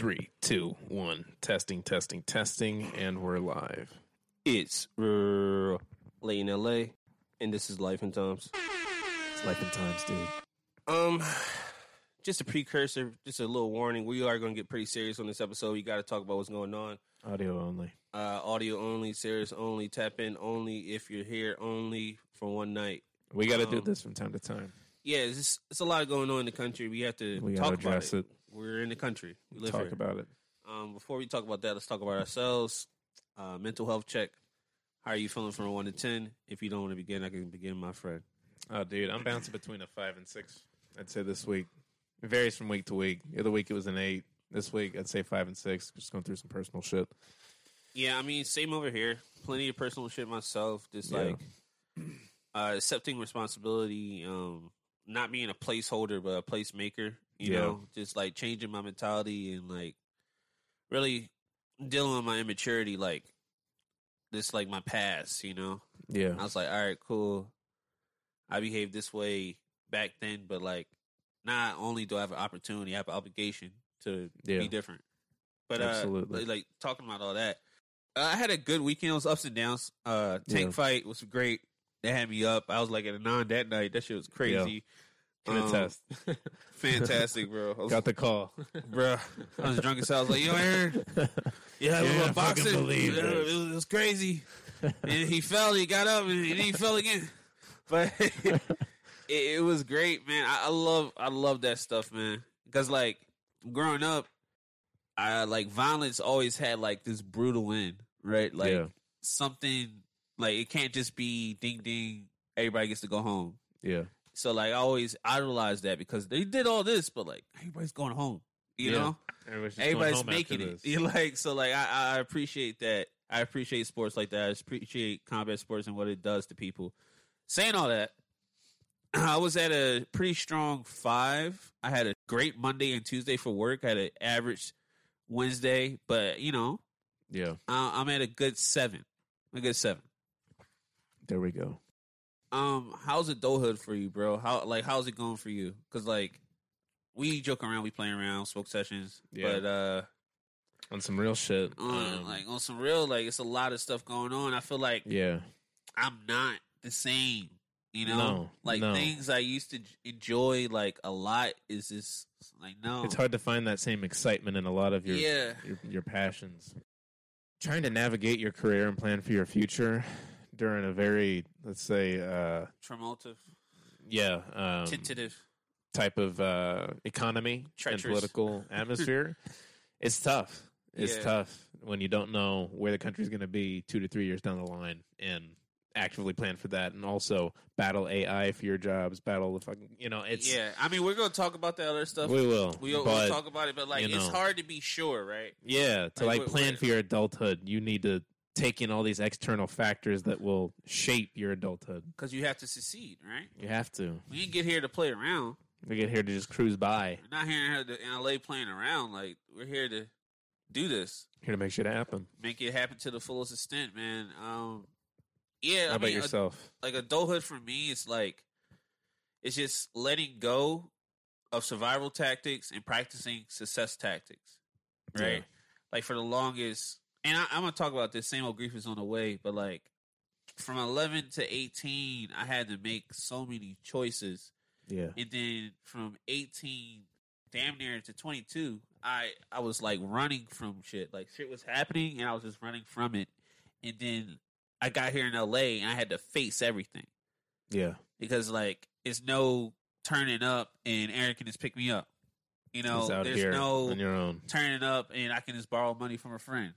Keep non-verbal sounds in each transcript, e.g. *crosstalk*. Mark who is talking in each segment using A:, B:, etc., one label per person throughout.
A: Three, two, one. Testing, testing, testing, and we're live.
B: It's uh, late in LA, and this is Life and Times.
A: It's life and times, dude.
B: Um, just a precursor, just a little warning. We are going to get pretty serious on this episode. You got to talk about what's going on.
A: Audio only.
B: Uh, audio only, serious only, tap in only if you're here only for one night.
A: We got to do
B: Um,
A: this from time to time.
B: Yeah, it's, just, it's a lot going on in the country. We have to
A: We got
B: talk
A: to
B: about
A: address
B: it.
A: it.
B: We're in the country. We live
A: Talk
B: here.
A: about it.
B: Um, before we talk about that, let's talk about ourselves. Uh, mental health check. How are you feeling from a one to ten? If you don't want to begin, I can begin, my friend.
A: Oh, dude, I'm bouncing between a five and six. I'd say this week. It varies from week to week. The other week it was an eight. This week I'd say five and six. Just going through some personal shit.
B: Yeah, I mean, same over here. Plenty of personal shit myself. Just
A: Yeah.
B: like uh, accepting responsibility, um, not being a placeholder but a placemaker. You
A: Yeah.
B: know, just like changing my mentality and like really dealing with my immaturity. Like this, like my past. You know,
A: Yeah.
B: I was like, all right, cool. I behaved this way back then, but like, not only do I have an opportunity, I have an obligation to
A: Yeah.
B: be different. But uh,
A: Absolutely.
B: like, like, talking about all that, uh, I had a good weekend. It was ups and downs. Uh, tank
A: Yeah.
B: fight was great. They had me up. I was like at a nine that night. That shit was crazy.
A: Can
B: Um,
A: attest. *laughs*
B: Fantastic, bro. Was,
A: Got the call.
B: bro. I was drunk as hell. I was like, you heard? *laughs* Yeah,
A: Yeah,
B: we
A: I
B: were boxing.
A: believe
B: it, was, it was crazy. and he fell. He got up, and, and he fell again. But *laughs* it, it was great, man. I, I love, I love that stuff, man. Because like growing up, I like violence always had like this brutal end, right? Like
A: Yeah.
B: something like it can't just be ding ding. Everybody gets to go home.
A: yeah.
B: So like I always idolized that because they did all this, but like everybody's going home. You
A: Yeah.
B: know,
A: Everybody's, just going
B: everybody's
A: home after
B: making it.
A: this.
B: You *laughs* like so like I, I appreciate that. I appreciate sports like that. I appreciate combat sports and what it does to people. Saying all that, *clears throat* I was at a pretty strong five. I had a great Monday and Tuesday for work. I had an average Wednesday, but you know
A: Yeah.
B: I, I'm at a good seven. A good seven.
A: There we go.
B: Um, how's adulthood for you, bro? How like how's it going for you? Because like we joke around, we play around, smoke sessions,
A: Yeah.
B: but uh,
A: On some real shit.
B: on,
A: um,
B: like on some real, like it's a lot of stuff going on. I feel like
A: yeah.
B: I'm not the same. You know,
A: No,
B: like
A: no.
B: things I used to enjoy like a lot is just like no.
A: It's hard to find that same excitement in a lot of your
B: yeah,
A: your, your passions. Trying to navigate your career and plan for your future during a very, let's say, uh, yeah, um,
B: tentative.
A: type of uh, economy and
B: Treacherous.
A: political *laughs* atmosphere, it's tough. It's
B: Yeah.
A: tough when you don't know where the country's going to be two to three years down the line and actively plan for that and also battle AI for your jobs, battle the fucking, you know, it's,
B: yeah, I mean we're gonna talk about that other stuff.
A: we will.
B: we, will
A: but,
B: talk about it, but like
A: you
B: it's
A: know.
B: hard to be sure, right?
A: Yeah, to
B: Like,
A: like,
B: what-
A: plan
B: what-
A: for your adulthood, you need to take in all these external factors that will shape your adulthood.
B: Because you have to succeed, right?
A: You have to.
B: We didn't get here to play around.
A: We get here to just cruise by,
B: We're not here to- in LA playing around. Like we're here to do this,
A: here to make shit happen.
B: make it happen to the fullest extent, man. Um, yeah,
A: How
B: I
A: about
B: mean,
A: yourself?
B: like adulthood for me is like it's just letting go of survival tactics and practicing success tactics, right?
A: Yeah.
B: Like for the longest, and I, I'm gonna talk about this. Same old grief is on the way, but like from 11 to 18, I had to make so many choices
A: yeah.
B: and then from 18 damn near to 22 i i was like running from shit like shit was happening and i was just running from it and then i got here in la and i had to face everything
A: Yeah.
B: because like it's no turning up and aaron can just pick me up you know there's no
A: on your own.
B: turning up and i can just borrow money from a friend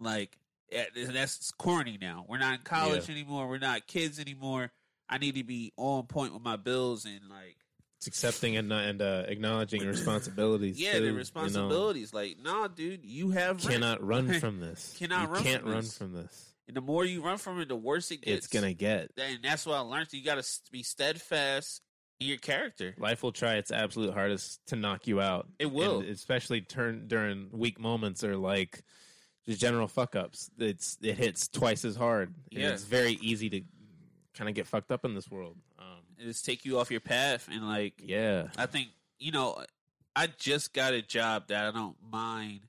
B: like eh, that's corny now we're not in college anymore we're not kids anymore i need to be on point with my bills and like
A: It's accepting and and uh, acknowledging responsibilities.
B: Yeah,
A: too,
B: the
A: you know.
B: responsibilities. Like, nah, dude, you have rent.
A: cannot run *laughs* from this.
B: Cannot
A: you
B: run
A: can't
B: from
A: run
B: this.
A: from this.
B: And the more you run from it, the worse it gets.
A: It's gonna get.
B: And that's what I learned. You got to be steadfast in your character.
A: Life will try its absolute hardest to knock you out.
B: It will.
A: And especially turn during weak moments or like just general fuck ups. It's it hits twice as hard. And
B: Yeah.
A: it's very easy to kind of get fucked up in this world. Um,
B: It just take you off your path. And like,
A: yeah,
B: I think you know, I just got a job that I don't mind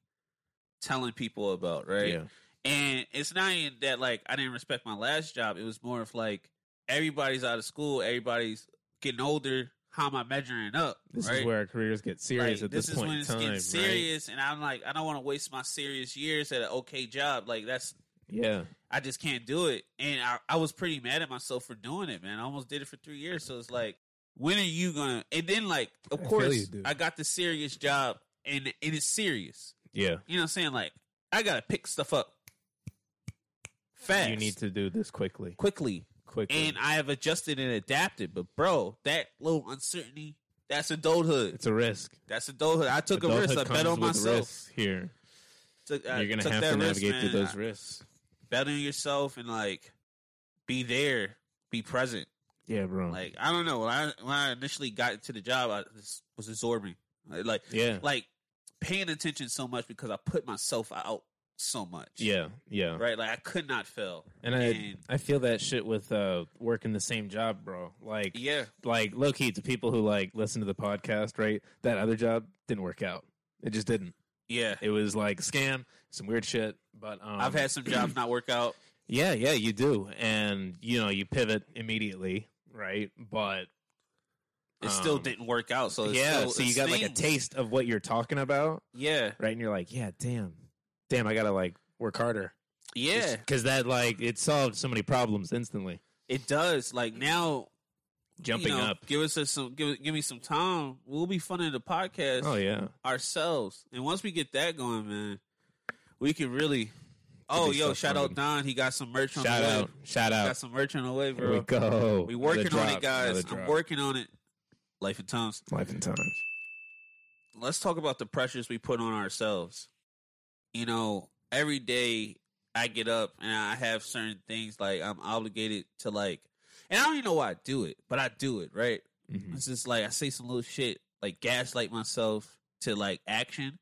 B: telling people about, right?
A: Yeah.
B: And it's not even that like I didn't respect my last job. It was more of like everybody's out of school, everybody's getting older. How am I measuring up?
A: This
B: right?
A: is where our careers get serious
B: Like,
A: at this, point.
B: This is
A: point
B: when
A: in
B: it's
A: time.
B: getting
A: right?
B: serious, and I'm like, I don't want to waste my serious years at an okay job. Like that's
A: Yeah.
B: I just can't do it. And I, I was pretty mad at myself for doing it, man. I almost did it for three years. So it's like, when are you gonna? And then like, of
A: I
B: course,
A: you.
B: I got the serious job, and and it's serious.
A: Yeah.
B: You know what I'm saying? Like, I gotta pick stuff up fast.
A: You need to do this quickly.
B: quickly,
A: Quickly.
B: and I have adjusted and adapted. But bro, that little uncertainty, that's adulthood.
A: it's a risk.
B: That's adulthood. I took a risk. I bet on myself.
A: here.
B: Took, uh,
A: You're gonna have to
B: risk,
A: navigate through those risks.
B: bet on yourself and like be there, be present.
A: Yeah, bro.
B: Like I don't know when I when I initially got into the job, I was absorbing. Like,
A: yeah.
B: like paying attention so much because I put myself out so much.
A: Yeah. Yeah.
B: right. Like I could not fail.
A: And I
B: And-
A: I feel that shit with uh working the same job, bro. Like
B: Yeah,
A: like low key to people who like listen to the podcast, right? That other job didn't work out. It just didn't.
B: yeah.
A: It was like scam, some weird shit. But um,
B: I've had some jobs not work out. *clears throat*
A: Yeah, yeah, you do. And you know, you pivot immediately, right? But
B: It still
A: um,
B: didn't work out. So it's
A: yeah,
B: still,
A: so you got like a taste of what you're talking about,
B: Yeah,
A: right? And you're like, yeah, damn. Damn, I got to like work harder.
B: yeah.
A: Cuz that like it solved so many problems instantly.
B: It does. Like now,
A: Jumping
B: you know,
A: up.
B: Give us a, some. Give give me some time. We'll be funding the podcast.
A: Oh yeah.
B: ourselves. And once we get that going, man, we can really. Oh, yo!
A: so
B: Shout
A: fun.
B: out Don. He got some merch on
A: Shout
B: the way.
A: out. Shout out!
B: Got some merch on the way,
A: Here we go.
B: We
A: Another
B: working on
A: drop,
B: it, guys.
A: another
B: I'm
A: drop.
B: working on it. Life and times.
A: Life and times.
B: Let's talk about the pressures we put on ourselves. You know, every day I get up and I have certain things like I'm obligated to like, and I don't even know why I do it, but I do it right.
A: Mhm.
B: It's just like I say some little shit like gaslight myself to like action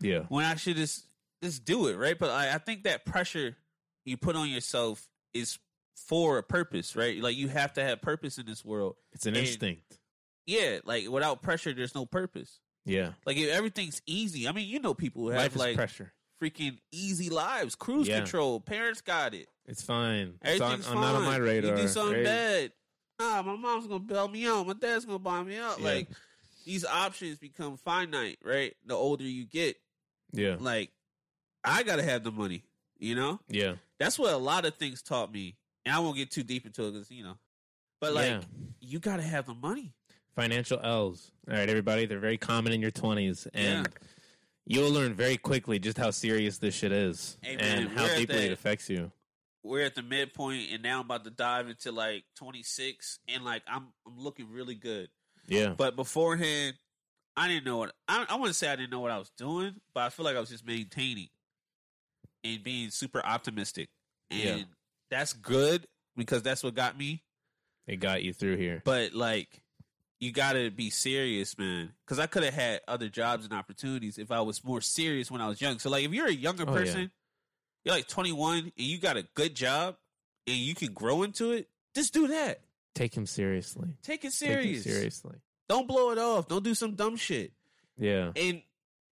A: Yeah.
B: when I should just just do it, right? But I, I think that pressure you put on yourself is for a purpose, right? Like you have to have purpose in this world.
A: It's an
B: And-
A: instinct.
B: Yeah, like without pressure, there's no purpose.
A: Yeah.
B: Like if everything's easy. I mean, you know, people who
A: Life
B: have
A: is
B: like
A: pressure.
B: Freaking easy lives, cruise
A: Yeah.
B: control. Parents got it.
A: It's fine. It's on,
B: Everything's
A: I'm
B: fine.
A: not on my radar.
B: You do something
A: right?
B: bad. Ah, my mom's gonna bail me out. My dad's gonna buy me out.
A: Yeah.
B: Like these options become finite, right? The older you get,
A: Yeah.
B: like I gotta have the money. You know,
A: Yeah.
B: that's what a lot of things taught me, and I won't get too deep into it because you know, but like
A: yeah.
B: you gotta have the money.
A: Financial L's. All right, everybody. They're very common in your 20s. And you'll learn very quickly just how serious this shit is
B: Hey, man,
A: and how deeply it affects you.
B: We're at the midpoint, and now I'm about to dive into like 26, and like I'm I'm looking really good.
A: Yeah.
B: But beforehand, I didn't know what I, I want to say. I didn't know what I was doing, but I feel like I was just maintaining and being super optimistic, and
A: Yeah.
B: that's good because that's what got me.
A: It got you through here.
B: But like, you got to be serious, man. Because I could have had other jobs and opportunities if I was more serious when I was young. So like, if you're a younger
A: Oh, yeah.
B: person, you're like 21 and you got a good job and you can grow into it, just do that.
A: Take him seriously.
B: Take it
A: Take him
B: serious.
A: seriously.
B: Don't blow it off. Don't do some dumb shit.
A: Yeah.
B: And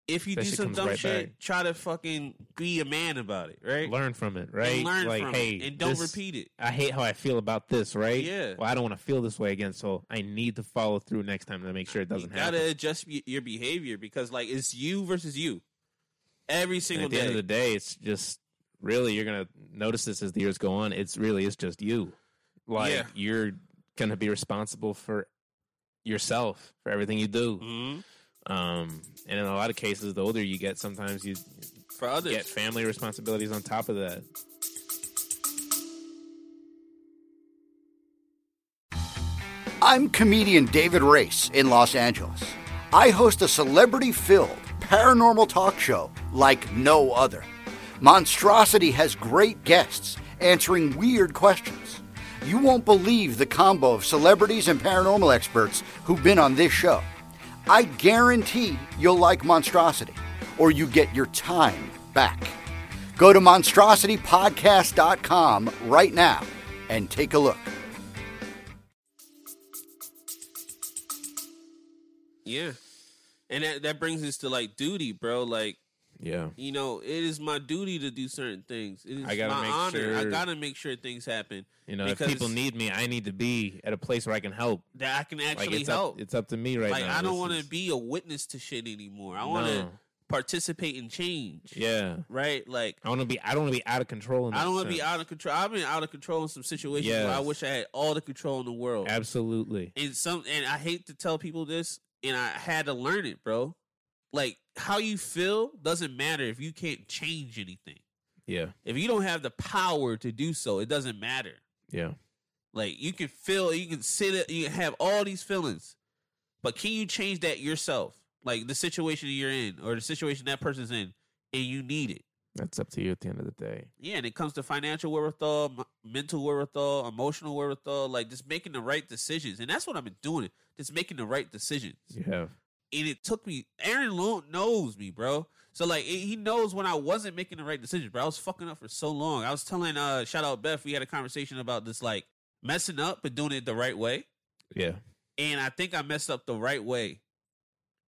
B: if you do some dumb
A: right
B: shit,
A: back.
B: try to fucking be a man about it, right?
A: Learn from it, right?
B: And learn
A: like,
B: from
A: hey,
B: it and don't
A: this-
B: repeat it.
A: I hate how I feel about this, right?
B: Yeah.
A: Well, I don't want to feel this way again, so I need to follow through next time to make sure it doesn't happen.
B: You gotta
A: happen.
B: adjust your behavior because like it's you versus you every single
A: at the
B: day.
A: end of the day, it's just really you're gonna notice this as the years go on. It's really it's just you. Like
B: Yeah.
A: you're gonna be responsible for yourself for everything you do.
B: Mhm.
A: Um, and in a lot of cases, the older you get, sometimes you
B: For others,
A: get family responsibilities on top of that.
C: I'm comedian David Race in Los Angeles. I host a celebrity filled paranormal talk show like no other. Monstrosity has great guests answering weird questions. You won't believe the combo of celebrities and paranormal experts who've been on this show. I guarantee you'll like Monstrosity, or you get your time back. Go to monstrositypodcast.com right now and take a look.
B: yeah. And that that brings us to like duty, bro. Like
A: Yeah.
B: you know, it is my duty to do certain things. It is
A: I gotta
B: my
A: make
B: honor. I
A: sure-
B: gotta make sure things happen
A: You know,
B: Because-
A: if people need me, I need to be at a place where I can help.
B: that I can
A: Like
B: actually
A: it's
B: help.
A: up, it's up to me right
B: like
A: now.
B: I don't
A: This
B: want to
A: is-
B: be a witness to shit anymore. I want to
A: No.
B: participate in change.
A: Yeah.
B: Right? Like
A: I want to be. I don't want to be out of control. In
B: I don't want to be out of control. I've been out of control in some situations where I wish I had all the control in the world.
A: Absolutely.
B: And some and I hate to tell people this, and I had to learn it, bro. Like how you feel doesn't matter if you can't change anything.
A: Yeah.
B: If you don't have the power to do so, it doesn't matter.
A: Yeah.
B: Like you can feel, you can sit, it, you can have all these feelings, but can you change that yourself? Like the situation you're in, or the situation that person's in, and you need it.
A: That's up to you at the end of the day.
B: Yeah, and it comes to financial wherewithal, mental wherewithal, emotional wherewithal, like just making the right decisions, and that's what I've been doing. Just making the right decisions.
A: You have.
B: And it took me. Aaron Long knows me, bro. So like it- he knows when I wasn't making the right decisions, bro. I was fucking up for so long. I was telling uh shout out Beth, we had a conversation about this like messing up but doing it the right way.
A: Yeah.
B: And I think I messed up the right way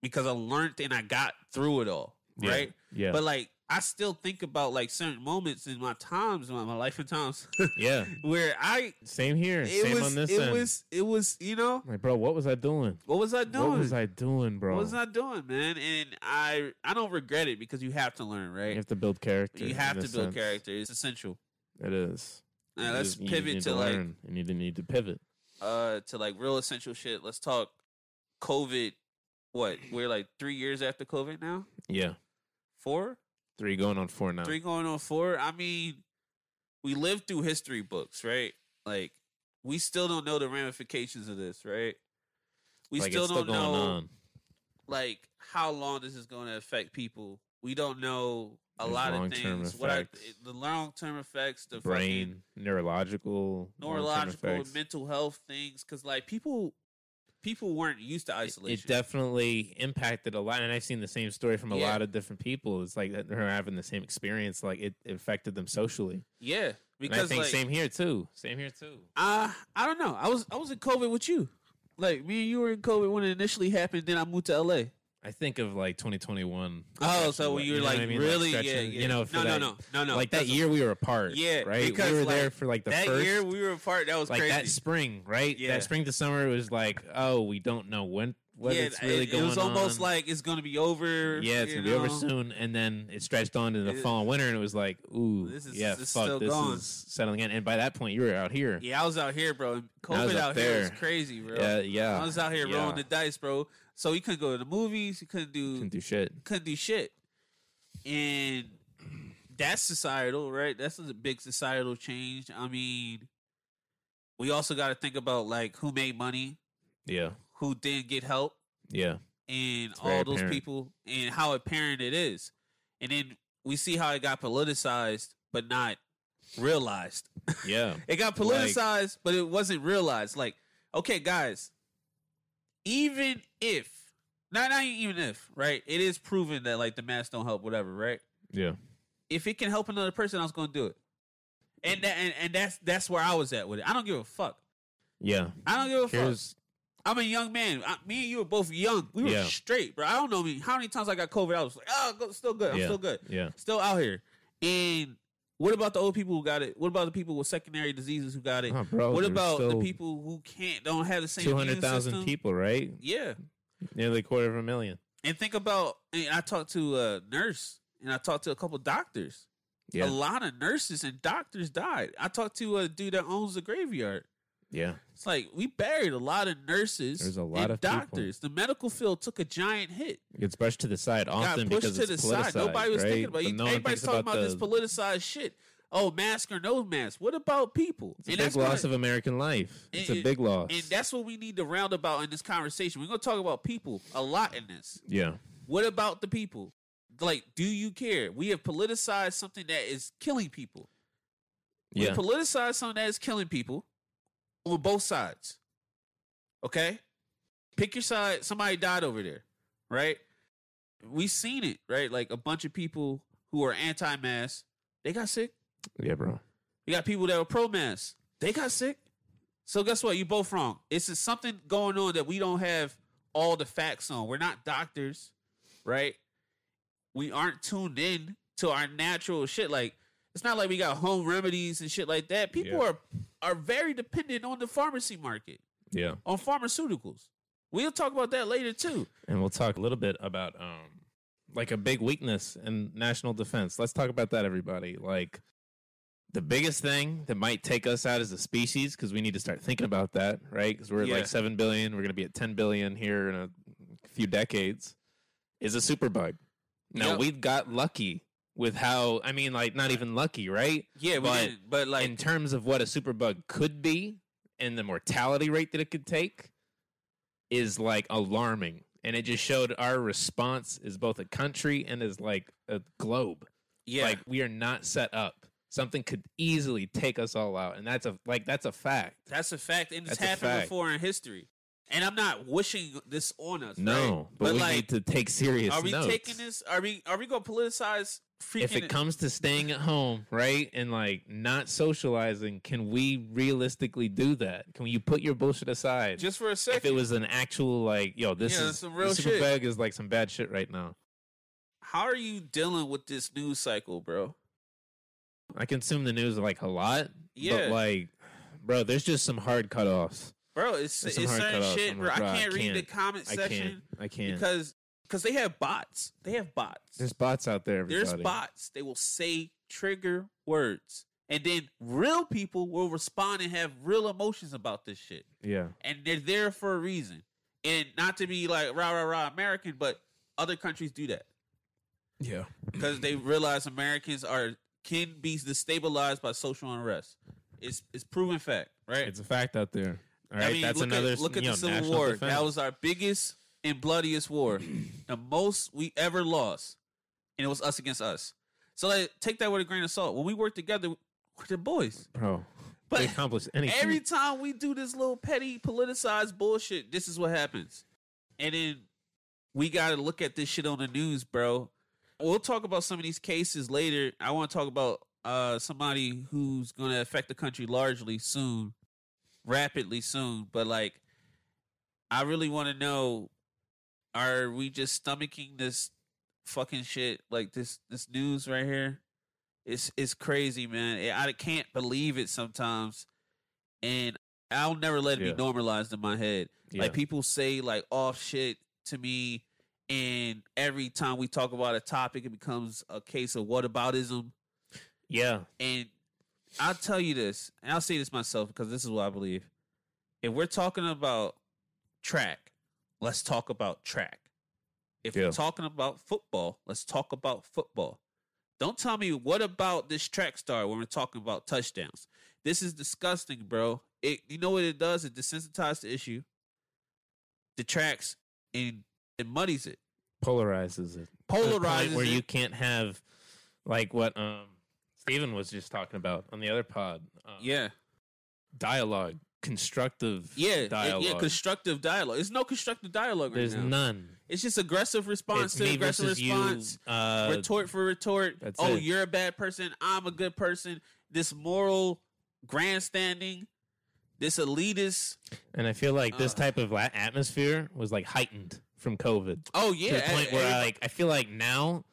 B: because I learned and I got through it all.
A: Yeah.
B: Right.
A: Yeah.
B: But like I still think about like certain moments in my times, my, my life and times *laughs*
A: yeah. *laughs*
B: where I
A: Same here.
B: it
A: Same
B: was
A: on this
B: it
A: end.
B: was it was, you know,
A: like, bro, what was I doing?
B: what was I doing?
A: What was I doing, bro?
B: What was I doing, man? And I I don't regret it because you have to learn, right?
A: You have to build character.
B: You have to build
A: sense.
B: character. It's essential.
A: It is. You
B: let's
A: just- you
B: pivot
A: need
B: to, like
A: learn. You need to need to pivot.
B: uh to like real essential shit. Let's talk COVID. What we're like three years after COVID now?
A: Yeah.
B: Four,
A: Three going on four now.
B: three going on four. I mean, we lived through history books, right? Like we still don't know the ramifications of this, right? We
A: like
B: still don't
A: still
B: know
A: on.
B: like how long this is going to affect people. We don't know a
A: There's
B: lot of things. What I,
A: effects.
B: the long term effects, the
A: Brain, neurological,
B: neurological, mental health things. Because like people, people weren't used to isolation.
A: It definitely impacted a lot, and I've seen the same story from a
B: Yeah.
A: lot of different people. It's like they're having the same experience. Like it affected them socially.
B: yeah,
A: And I
B: because
A: think
B: like
A: same here too. Same here too.
B: uh, I don't know. I was I was in COVID with you. Like me and you were in COVID when it initially happened. Then I moved to LA.
A: I think of like 2021.
B: Oh, so when you were
A: what
B: like
A: I mean?
B: really, yeah, yeah.
A: You know,
B: no,
A: that,
B: no, no, no, no.
A: like that year we were apart.
B: Yeah,
A: right.
B: because,
A: we were
B: like,
A: there for like the
B: that
A: first
B: year we were apart. That was
A: like
B: crazy.
A: that spring, right?
B: Yeah.
A: That spring to summer it was like, oh, we don't know when
B: yeah,
A: it's really
B: it,
A: going
B: it was almost
A: on.
B: like it's gonna be over.
A: yeah, it's gonna be over soon, and then it stretched on to the
B: It-
A: fall and winter, and it was like, ooh,
B: This is-
A: yeah,
B: this
A: fuck,
B: still
A: this
B: going.
A: is settling in. And by that point, you were out here.
B: Yeah, I was out here, bro. COVID out here was crazy, bro.
A: Yeah, yeah.
B: I was out here
A: yeah.
B: rolling the dice, bro. So we couldn't go to the movies. We couldn't do
A: Couldn't do shit.
B: couldn't do shit. And that's societal, right? That's a big societal change. I mean, we also got to think about like who made money,
A: Yeah,
B: who didn't get help,
A: yeah,
B: and
A: It's
B: all those
A: apparent.
B: people, and how apparent it is. And then we see how it got politicized, but not realized. *laughs*
A: yeah.
B: It got
A: Like-
B: politicized, but it wasn't realized. Like, okay, guys, even if, not, not even if, right? It is proven that like the masks don't help, whatever, right?
A: yeah.
B: If it can help another person, I was going to do it. And that, and, and that's that's where I was at with it. I don't give a fuck.
A: Yeah.
B: I don't give a fuck. I'm a young man. I, me and you were both young. We were
A: Yeah.
B: straight, bro. I don't know me. How many times I got COVID? I was like, oh, go- still good. I'm
A: yeah,
B: still good.
A: Yeah.
B: Still out here. And what about the old people who got it? What about the people with secondary diseases who got it?
A: Oh, bro,
B: what
A: there's
B: about the
A: still
B: people who can't don't have the same
A: Two
B: immune
A: hundred thousand
B: system?
A: people, right?
B: Yeah,
A: Nearly a quarter of a million.
B: and think about. And I talked to a nurse, and I talked to a couple doctors.
A: Yeah.
B: A lot of nurses and doctors died. I talked to a dude that owns a graveyard.
A: Yeah.
B: It's like we buried a lot of nurses.
A: There's a lot
B: and
A: of people.
B: doctors. The medical field took a giant hit.
A: It gets brushed to the side often
B: got pushed
A: because
B: to
A: it's
B: the side.
A: politicized,
B: Nobody was
A: right?
B: thinking about it.
A: no
B: Everybody's talking about,
A: the,
B: this politicized shit. Oh, mask or no mask. What about people?
A: It's a big loss of American life. It's a big loss.
B: And that's what we need to round about in this conversation. We're gonna talk about people a lot in this.
A: yeah.
B: What about the people? Like, do you care? We have politicized something that is killing people. We
A: Yeah.
B: politicized something that is killing people on both sides. Okay? Pick your side. Somebody died over there, right? We seen it, right? Like a bunch of people who are anti-mask, they got sick.
A: Yeah, bro.
B: You got people that were pro-mask, they got sick. So guess what? You both wrong. It's just something going on that we don't have all the facts on. We're not doctors. right? We aren't tuned in to our natural shit. Like it's not like we got home remedies and shit like that. People
A: Yeah.
B: are are very dependent on the pharmacy market,
A: Yeah.
B: on pharmaceuticals. We'll talk about that later too.
A: And we'll talk a little bit about um like a big weakness in national defense. Let's talk about that everybody. Like the biggest thing that might take us out as a species because we need to start thinking about that, right? Cuz we're at
B: Yeah.
A: like 7 billion, we're going to be at 10 billion here in a few decades is a superbug. Now,
B: Yep.
A: we got lucky with how I mean like not even lucky, right?
B: Yeah,
A: But
B: but like
A: in terms of what a superbug could be and the mortality rate that it could take is like alarming and it just showed our response is both a country and is like a globe
B: yeah,
A: like we are not set up something could easily take us all out and that's a like that's a fact
B: that's a fact, and it's
A: That's
B: happened before in history. And I'm not wishing this on us.
A: no
B: right?
A: but, we
B: like,
A: need to take serious
B: are we
A: notes.
B: taking this? Are we are we gonna politicize? Freaking
A: if it comes to staying at home, right, and like not socializing, can we realistically do that? Can you put your bullshit aside?
B: just for a second,
A: if it was an actual like, yo, this
B: Yeah,
A: is
B: some real shit.
A: Superbug is like some bad shit right now.
B: how are you dealing with this news cycle, bro?
A: I consume the news like a lot,
B: Yeah.
A: but like, bro, there's just some hard cutoffs.
B: Bro, it's
A: There's
B: it's certain shit, bro. I
A: bro, I
B: can't read the
A: can't.
B: comment
A: I
B: section
A: can't. I can't.
B: because because they have bots. They have bots.
A: there's bots out there.
B: There's bots. They will say trigger words, and then real people will respond and have real emotions about this shit.
A: Yeah,
B: and they're there for a reason. And not to be like rah rah rah American, but other countries do that
A: yeah. *clears throat*
B: because they realize Americans are can be destabilized by social unrest. It's it's proven fact, right?
A: It's a fact out there. All right,
B: I mean,
A: that's
B: look
A: another.
B: At, look at the
A: know,
B: Civil War.
A: defense.
B: That was our biggest and bloodiest war, *clears throat* the most we ever lost, and it was us against us. So like, take that with a grain of salt. When we work together, we're the boys.
A: bro. *laughs*
B: But
A: we accomplish anything.
B: Every time we do this little petty politicized bullshit, this is what happens. And then we got to look at this shit on the news, bro. We'll talk about some of these cases later. I want to talk about uh somebody who's going to affect the country largely soon, rapidly soon. But like, I really want to know: Are we just stomaching this fucking shit? Like this this news right here? It's it's crazy, man. I can't believe it sometimes, and I'll never let it
A: Yeah.
B: be normalized in my head.
A: Yeah.
B: Like people say like off shit to me, and every time we talk about a topic, it becomes a case of whataboutism.
A: yeah,
B: And I'll tell you this, and I'll say this myself because this is what I believe. If we're talking about track, let's talk about track. If
A: Yeah.
B: we're talking about football, let's talk about football. Don't tell me what about this track star when we're talking about touchdowns. This is disgusting, bro. It you know what it does? It desensitizes the issue, detracts, and it muddies it.
A: polarizes it.
B: Polarizes
A: where
B: it.
A: you can't have like what um Steven was just talking about on the other pod. Um,
B: Yeah.
A: dialogue, constructive.
B: Yeah,
A: dialogue.
B: yeah, constructive dialogue. There's no constructive dialogue right
A: There's none.
B: It's just aggressive response
A: It's
B: to
A: me
B: aggressive
A: versus
B: response.
A: you. Uh,
B: retort for retort.
A: that's
B: Oh,
A: it.
B: you're a bad person. I'm a good person. This moral grandstanding, this elitist.
A: and I feel like this
B: Uh.
A: type of la- atmosphere was like heightened from COVID
B: Oh yeah.
A: to the point where I like I feel like now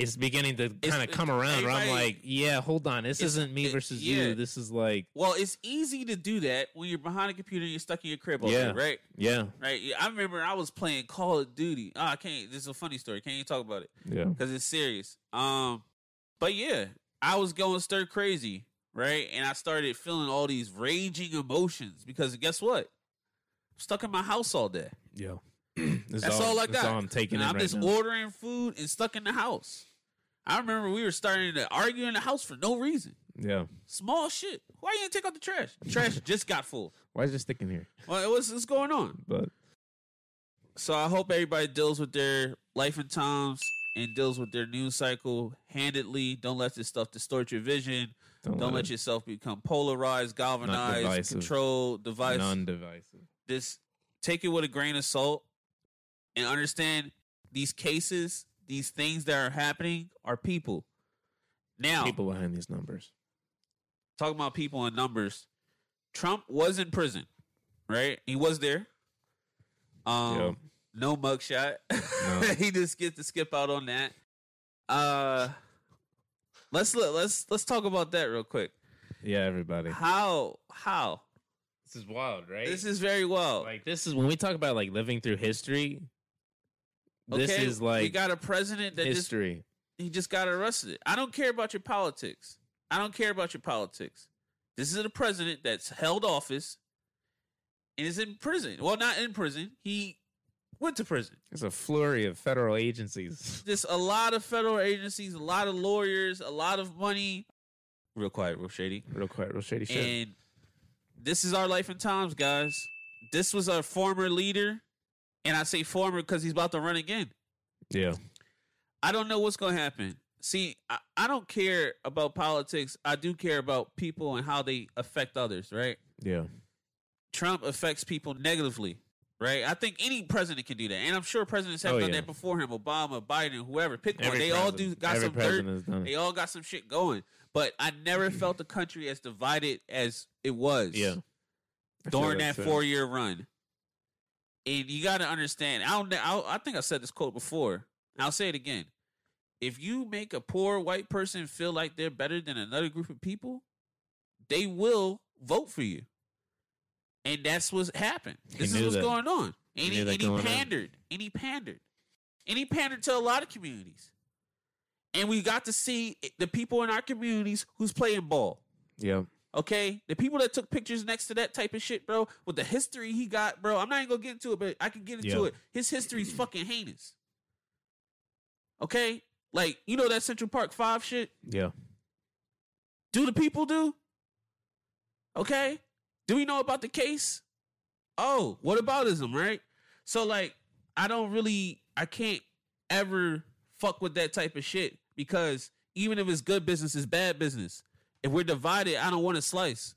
A: it's beginning to kind of come around. Where I'm like, yeah, hold on, this isn't me
B: it-
A: versus
B: yeah.
A: you. This is like,
B: well, it's easy to do that when you're behind a computer and you're stuck in your crib. All
A: Yeah.
B: day, right,
A: yeah,
B: right. I remember I was playing Call of Duty. Oh, I can't. This is a funny story. Can't even talk about it.
A: yeah,
B: because it's serious. Um, but yeah, I was going stir crazy, right? And I started feeling all these raging emotions because guess what? I'm stuck in my house all day.
A: yeah. *clears throat* That's
B: That's all I got.
A: all I'm taking
B: I'm
A: right
B: just
A: now.
B: ordering food and stuck in the house. I remember we were starting to argue in the house for no reason.
A: yeah.
B: Small shit. Why you didn't take out the trash? The trash *laughs* just got full.
A: Why is it sticking here?
B: Well, what's, what's going on?
A: But
B: So I hope everybody deals with their life and times and deals with their news cycle handedly. Don't let this stuff distort your vision.
A: don't,
B: Don't let
A: it-
B: yourself become polarized, galvanized,
A: divisive.
B: controlled, device.
A: non-divisive.
B: Just take it with a grain of salt and understand these cases, these things that are happening are people. Now,
A: People behind these numbers.
B: talking about people and numbers, Trump was in prison, right? He was there. Um,
A: Yep.
B: no mugshot.
A: No. *laughs*
B: he just gets to skip out on that. Uh, let's let, let's let's talk about that real quick.
A: Yeah, everybody.
B: How how
A: This is wild, right?
B: this is very well.
A: like this is when we talk about like living through history. This
B: okay,
A: is like
B: we got a president that just
A: history.
B: he just got arrested. I don't care about your politics. I don't care about your politics. This is a president that's held office and is in prison. Well, not in prison. He went to prison.
A: There's a flurry of federal agencies. *laughs*
B: Just a lot of federal agencies, a lot of lawyers, a lot of money. Real quiet, real shady.
A: Real quiet, real shady shit.
B: And this is our life and times, guys. This was our former leader. And I say former because he's about to run again.
A: yeah,
B: I don't know what's going to happen. See, I, I don't care about politics. I do care about people and how they affect others, right?
A: yeah,
B: Trump affects people negatively, right? I think any president can do that. And I'm sure presidents have
A: Oh,
B: done
A: yeah.
B: that before him Obama, Biden, whoever. Pick one.
A: Every
B: They all do got some dirt.
A: president has done it.
B: They all got some shit going. But I never felt the country as divided as it was
A: yeah.
B: During
A: feel
B: that four year run. And you got to understand. I don't. I, I think I said this quote before. I'll say it again. If you make a poor white person feel like they're better than another group of people, they will vote for you. And that's what's happened.
A: He
B: This is what's
A: that.
B: going on.
A: He
B: And he,
A: that
B: and he
A: going on.
B: pandered. And he pandered. And he pandered to a lot of communities. And we got to see the people in our communities who's playing ball.
A: Yeah,
B: Okay, the people that took pictures next to that type of shit, bro, with the history he got, bro. I'm not even gonna get into it, but I can get into
A: Yeah.
B: it. His history's fucking heinous. Okay, like you know that Central Park Five shit.
A: yeah.
B: Do the people do? Okay, do we know about the case? Oh, what aboutism, right? So like, I don't really, I can't ever fuck with that type of shit because even if it's good business, it's bad business. If we're divided, I don't want to slice.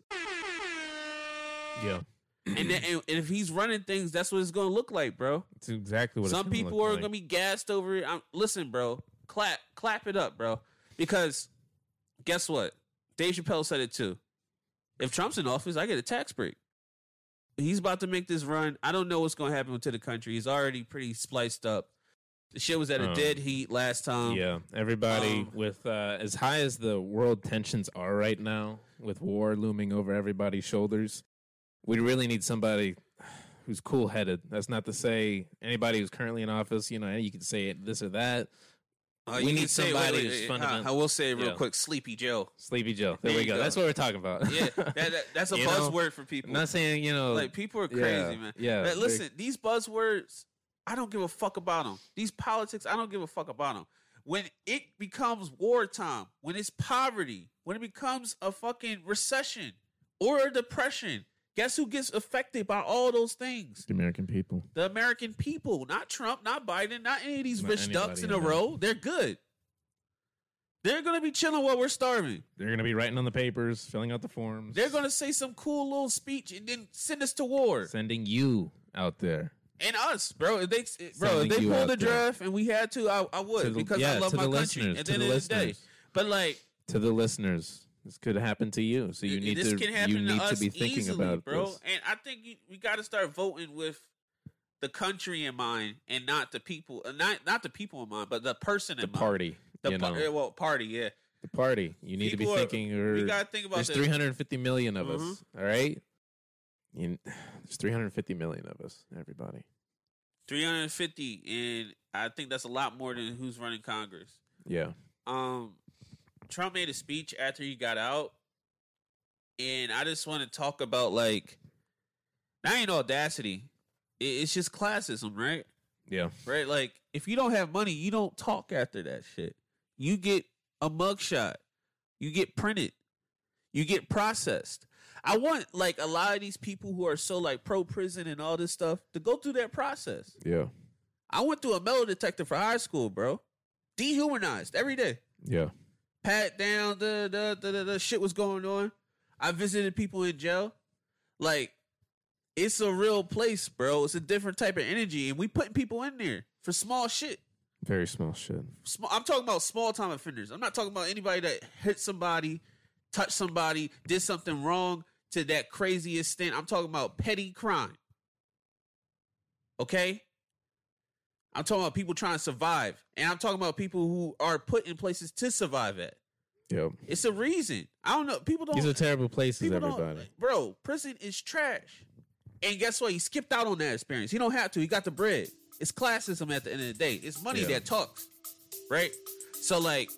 A: Yeah,
B: and, then, and if he's running things, that's what it's gonna look like, bro.
A: it's exactly what.
B: Some people are
A: like.
B: gonna be gassed over it. I'm, listen, bro, clap, clap it up, bro. Because guess what? Dave Chappelle said it too. If Trump's in office, I get a tax break. He's about to make this run. I don't know what's gonna happen to the country. He's already pretty spliced up. The shit was at a
A: Um,
B: dead heat last time.
A: yeah, everybody
B: um,
A: with uh, as high as the world tensions are right now, with war looming over everybody's shoulders, we really need somebody who's cool headed. That's not to say anybody who's currently in office, you know, you can say this or that.
B: Uh,
A: We need
B: can say- wait,
A: somebody
B: wait,
A: who's
B: wait,
A: fundament-
B: I, I will say real
A: Yeah.
B: quick. Sleepy Joe.
A: Sleepy Joe. There,
B: There
A: we go.
B: go.
A: That's what we're talking about.
B: Yeah, that, that- that's a *laughs* buzzword for people.
A: I'm not saying you know,
B: like people are
A: yeah,
B: crazy, man.
A: Yeah,
B: Like, listen, these buzzwords, I don't give a fuck about them. These politics, I don't give a fuck about them. When it becomes wartime, when it's poverty, when it becomes a fucking recession or a depression, guess who gets affected by all those things?
A: the American people.
B: The American people, not Trump, not Biden, not any of these
A: Not
B: rich ducks in a row. They're good. They're gonna be chilling while we're starving.
A: They're gonna be writing on the papers, filling out the forms.
B: They're gonna say some cool little speech and then send us to war.
A: sending you out there.
B: And us, bro. If they, bro, if they pulled the
A: there.
B: draft and we had to, I, I would
A: To the-
B: because
A: yeah,
B: I love my country.
A: listeners,
B: At the end
A: the
B: of the day, but like,
A: To the listeners, this could happen to you, so you need
B: this
A: to
B: can happen
A: you need
B: to,
A: to
B: us
A: be thinking
B: easily,
A: about
B: bro.
A: this.
B: And I think you, we got to start voting with the country in mind and not the people, uh, not not the people in mind, but the person
A: The
B: in mind.
A: The party,
B: The par-
A: know,
B: eh, well, party, yeah.
A: the party. You need
B: People
A: to be thinking.
B: We got to think about
A: there's
B: this.
A: 350 million of us.
B: Mhm.
A: All right, you, *sighs* there's 350 million of us. Everybody.
B: 350, and I think that's a lot more than who's running Congress.
A: Yeah.
B: um Trump made a speech after he got out, and I just want to talk about like, that ain't audacity. It's just classism, right?
A: Yeah.
B: Right? Like, if you don't have money, you don't talk after that shit. You get a mugshot, you get printed, you get processed. I want like a lot of these people who are so like pro prison and all this stuff to go through that process.
A: Yeah.
B: I went through a metal detector for high school, bro. Dehumanized every day
A: Yeah.
B: pat down the the, the the shit was going on. I visited people in jail. Like it's a real place, bro. It's a different type of energy, and we putting people in there for small shit.
A: Very small shit.
B: Small, I'm talking about small time offenders. I'm not talking about anybody that hit somebody, touched somebody, did something wrong to that crazy extent. I'm talking about petty crime. Okay, I'm talking about people trying to survive, and I'm talking about people who are put in places to survive at.
A: Yep.
B: It's a reason. I don't know. People don't.
A: These are terrible places, everybody.
B: bro, prison is trash. And guess what? He skipped out on that experience. He don't have to. He got the bread. It's classism at the end of the day. It's money
A: Yeah.
B: that talks, right? So like,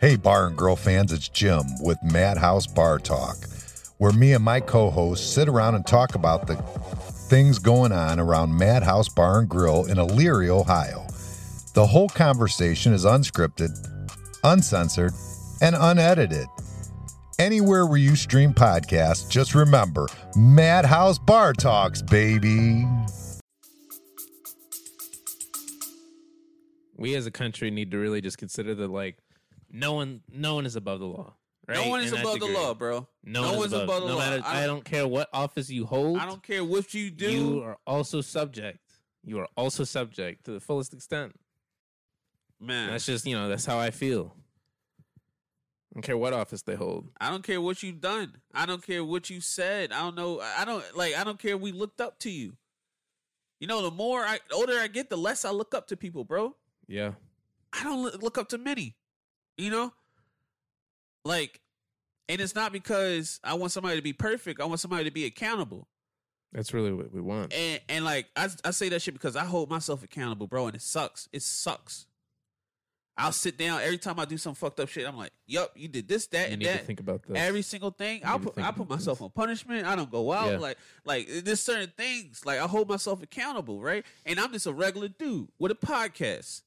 D: Hey, Bar and Grill fans, it's Jim with Madhouse Bar Talk, where me and my co hosts sit around and talk about the things going on around Madhouse Bar and Grill in Elyria, Ohio. The whole conversation is unscripted, uncensored, and unedited. Anywhere where you stream podcasts, just remember Madhouse Bar Talks, baby.
A: We as a country need to really just consider the like no one no one is above the law. Right?
B: no one is
A: that
B: above the law, bro.
A: No,
B: No
A: one
B: one's
A: is above,
B: above the
A: no
B: law.
A: Matter,
B: I
A: I,
B: don't-
A: don't, care what office you hold.
B: I don't care what you do.
A: You are also subject. You are also subject to the fullest extent.
B: Man,
A: That's just you know that's how I feel. I don't care what office they hold.
B: I don't care what you've done. I don't care what you said. I don't know. I don't like. I don't care. We looked up to you. You know, the more I the older I get, the less I look up to people, bro.
A: Yeah.
B: I don't look up to many. You know, like, and it's not because I want somebody to be perfect. I want somebody to be accountable.
A: That's really what we want.
B: And and like I I say that shit because I hold myself accountable, bro, and it sucks. It sucks. I'll sit down every time I do some fucked up shit. I'm like, "Yup, you did this, that,
A: you
B: and
A: need
B: that."
A: to think about this.
B: Every single thing,
A: to
B: put I put myself
A: this.
B: on punishment. I don't go out
A: Yeah.
B: like like there's certain things like I hold myself accountable, right? And I'm just a regular dude with a podcast,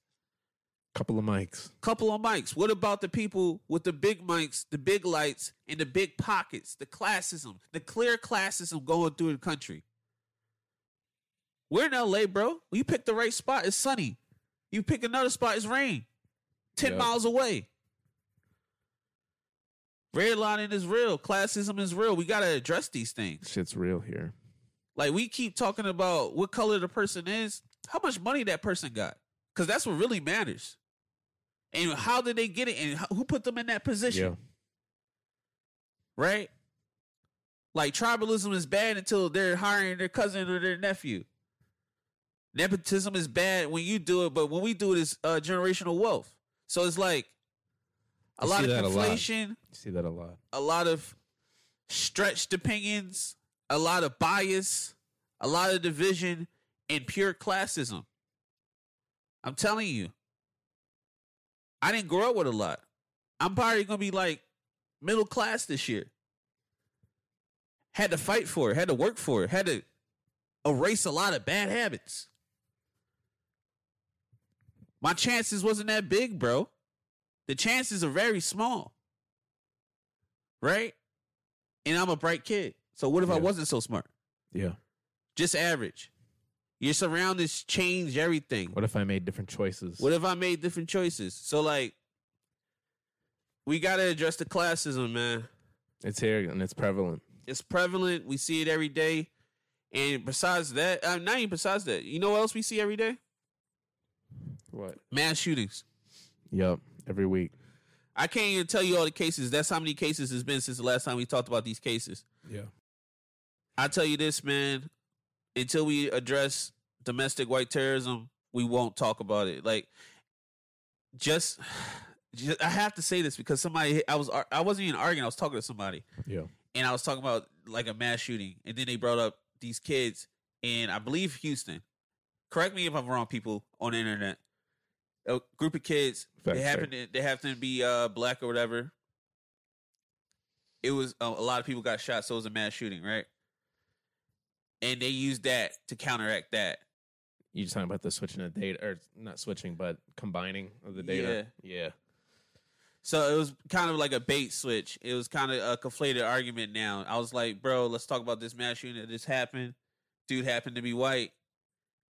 A: couple of mics.
B: couple of mics. What about the people with the big mics, the big lights, and the big pockets? The classism, the clear classism going through the country. We're in LA, bro. You pick the right spot, it's sunny. You pick another spot, it's rain. Ten
A: Yep.
B: miles away. Redlining is real. Classism is real. We gotta address these things.
A: Shit's real here.
B: Like we keep talking about what color the person is, how much money that person got, because that's what really matters. And how did they get it, and who put them in that position,
A: Yeah.
B: right? Like tribalism is bad until they're hiring their cousin or their nephew. Nepotism is bad when you do it, but when we do it, it's uh, generational wealth. So it's like a lot of
A: inflation. lot. See that a lot.
B: a lot of stretched opinions, a lot of bias, a lot of division, and pure classism. I'm telling you. I didn't grow up with a lot. I'm probably gonna be like middle class this year. Had to fight for it, had to work for it, had to erase a lot of bad habits. My chances wasn't that big, bro. The chances are very small right? And I'm a bright kid. So what if I wasn't so smart?
A: Yeah.
B: Just average. Your surroundings change everything.
A: What if I made different choices?
B: What if I made different choices? So like we gotta address the classism, man.
A: it's here and it's prevalent.
B: It's prevalent. We see it every day. And besides that, uh, not even besides that, you know what else we see every day?
A: What?
B: Mass shootings.
A: Yep. Every week.
B: I can't even tell you all the cases. That's how many cases it's been since the last time we talked about these cases.
A: Yeah.
B: I tell you this, man. Until we address domestic white terrorism, we won't talk about it. Like, just, just I have to say this because somebody I was I wasn't even arguing. I was talking to somebody,
A: Yeah.
B: and I was talking about like a mass shooting, and then they brought up these kids and I believe Houston. Correct me if I'm wrong, people on the internet. A group of kids.
A: Fact
B: they happen to they happen to be uh black or whatever. It was uh, a lot of people got shot, so it was a mass shooting, right? And they used that to counteract that.
A: You just talking about the switching of data, or not switching, but combining of the data. Yeah. yeah.
B: So it was kind of like a bait switch. It was kind of a conflated argument. Now I was like, bro, let's talk about this mass that just happened. Dude happened to be white.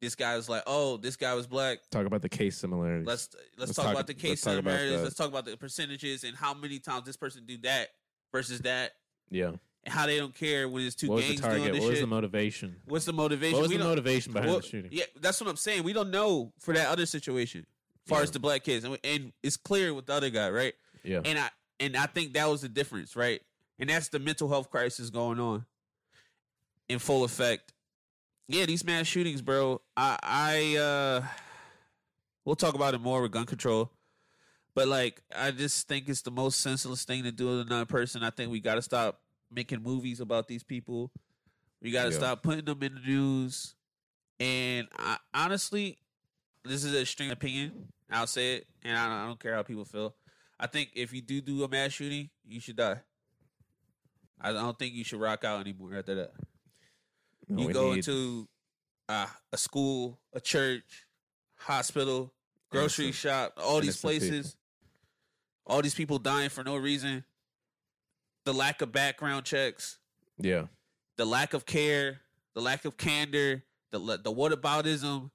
B: This guy was like, oh, this guy was black.
A: Talk about the case similarities.
B: Let's let's,
A: Let's
B: talk,
A: talk-
B: about the
A: let's
B: case
A: about
B: similarities. Let's talk about the percentages and how many times this person do that versus that,
A: yeah.
B: And how they don't care when it's two
A: What was the
B: gangs doing this
A: What was
B: shit.
A: the motivation?
B: What's the motivation?
A: What was
B: We
A: the
B: don't-
A: motivation behind
B: well,
A: the shooting?
B: Yeah, that's what I'm saying. We don't know for that other situation, as far
A: Yeah.
B: as the black kids, and, we- and it's clear with the other guy, right?
A: Yeah.
B: And I and I think that was the difference, right? And that's the mental health crisis going on. in full effect. Yeah, these mass shootings, bro. I I uh we'll talk about it more with gun control. But like I just think it's the most senseless thing to do to another person. I think we gotta stop making movies about these people. We gotta
A: Yeah.
B: stop putting them in the news. And I, honestly, this is a extreme opinion. I'll say it, and I, I don't care how people feel. I think if you do do a mass shooting, you should die. I don't think you should rock out anymore after that.
A: No,
B: you go
A: need-
B: into uh, a school, a church, hospital, grocery
A: Innocent-
B: shop, all these
A: innocent people.
B: places, all these people dying for no reason. The lack of background checks,
A: yeah.
B: the lack of care, the lack of candor, the the whataboutism.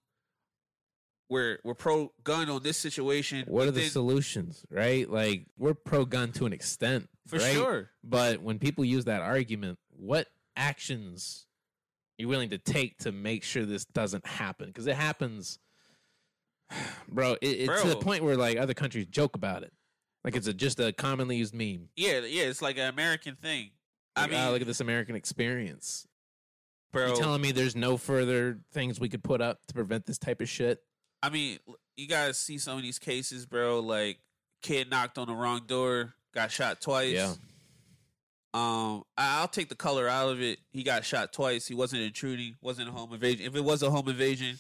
B: We're we're pro gun on this situation.
A: What are the
B: then-
A: solutions, right? Like we're pro gun to an extent,
B: for
A: right?
B: sure?
A: But when people use that argument, what actions are you willing to take to make sure this doesn't happen? Because it happens, *sighs* bro. It, it's to the point where like other countries joke about it, like it's a, just a commonly used meme.
B: Yeah, yeah. It's like an American thing. I mean,
A: "Ah, look at this American experience.
B: bro.
A: You telling me there's no further things we could put up to prevent this type of shit?
B: I mean, you guys see some of these cases, bro. Like kid knocked on the wrong door, got shot twice.
A: Yeah.
B: Um, I'll take the color out of it. He got shot twice. He wasn't intruding. Wasn't a home invasion. If it was a home invasion,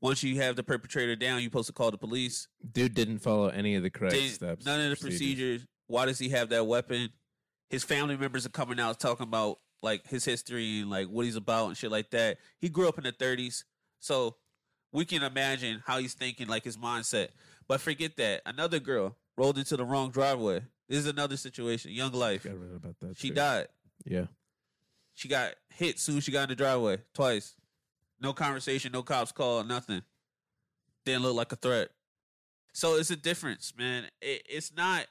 B: once you have the perpetrator down, you're supposed to call the police.
A: Dude didn't follow any of the correct
B: Didn't-
A: steps.
B: none of the procedures. Why does he have that weapon? His family members are coming out talking about like his history and like what he's about and shit like that. He grew up in the 30s, so we can imagine how he's thinking, like his mindset. But forget that. Another girl rolled into the wrong driveway. This is another situation. Young life.
A: Forgot right about that.
B: She
A: too.
B: died.
A: Yeah.
B: She got hit soon as she got in the driveway twice. No conversation, no cops call, nothing. Didn't look like a threat. So it's a difference, man. It, it's not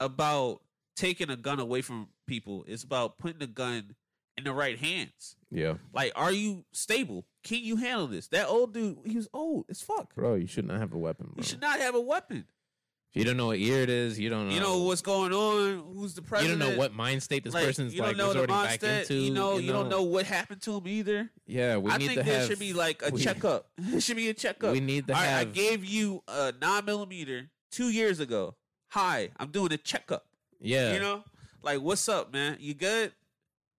B: about taking a gun away from people. It's about putting the gun in the right hands.
A: Yeah.
B: Like, are you stable? Can you handle this? That old dude, he was old as fuck.
A: Bro, you should not have a weapon, bro.
B: You should not have a weapon.
A: You don't know what year it is, you don't know.
B: You know what's going on. Who's the president?
A: You don't know what mind state this
B: Like,
A: person's
B: you don't know the
A: back
B: mindset.
A: into.
B: you know, you don't know what happened to him either.
A: Yeah, we
B: I
A: need
B: think
A: to
B: there
A: have.
B: should be like a
A: we-
B: checkup. *laughs* It should be a checkup.
A: We need to
B: All right, I gave you a nine millimeter two years ago. Hi, I'm doing a checkup.
A: yeah,
B: You know, like what's up, man? You good?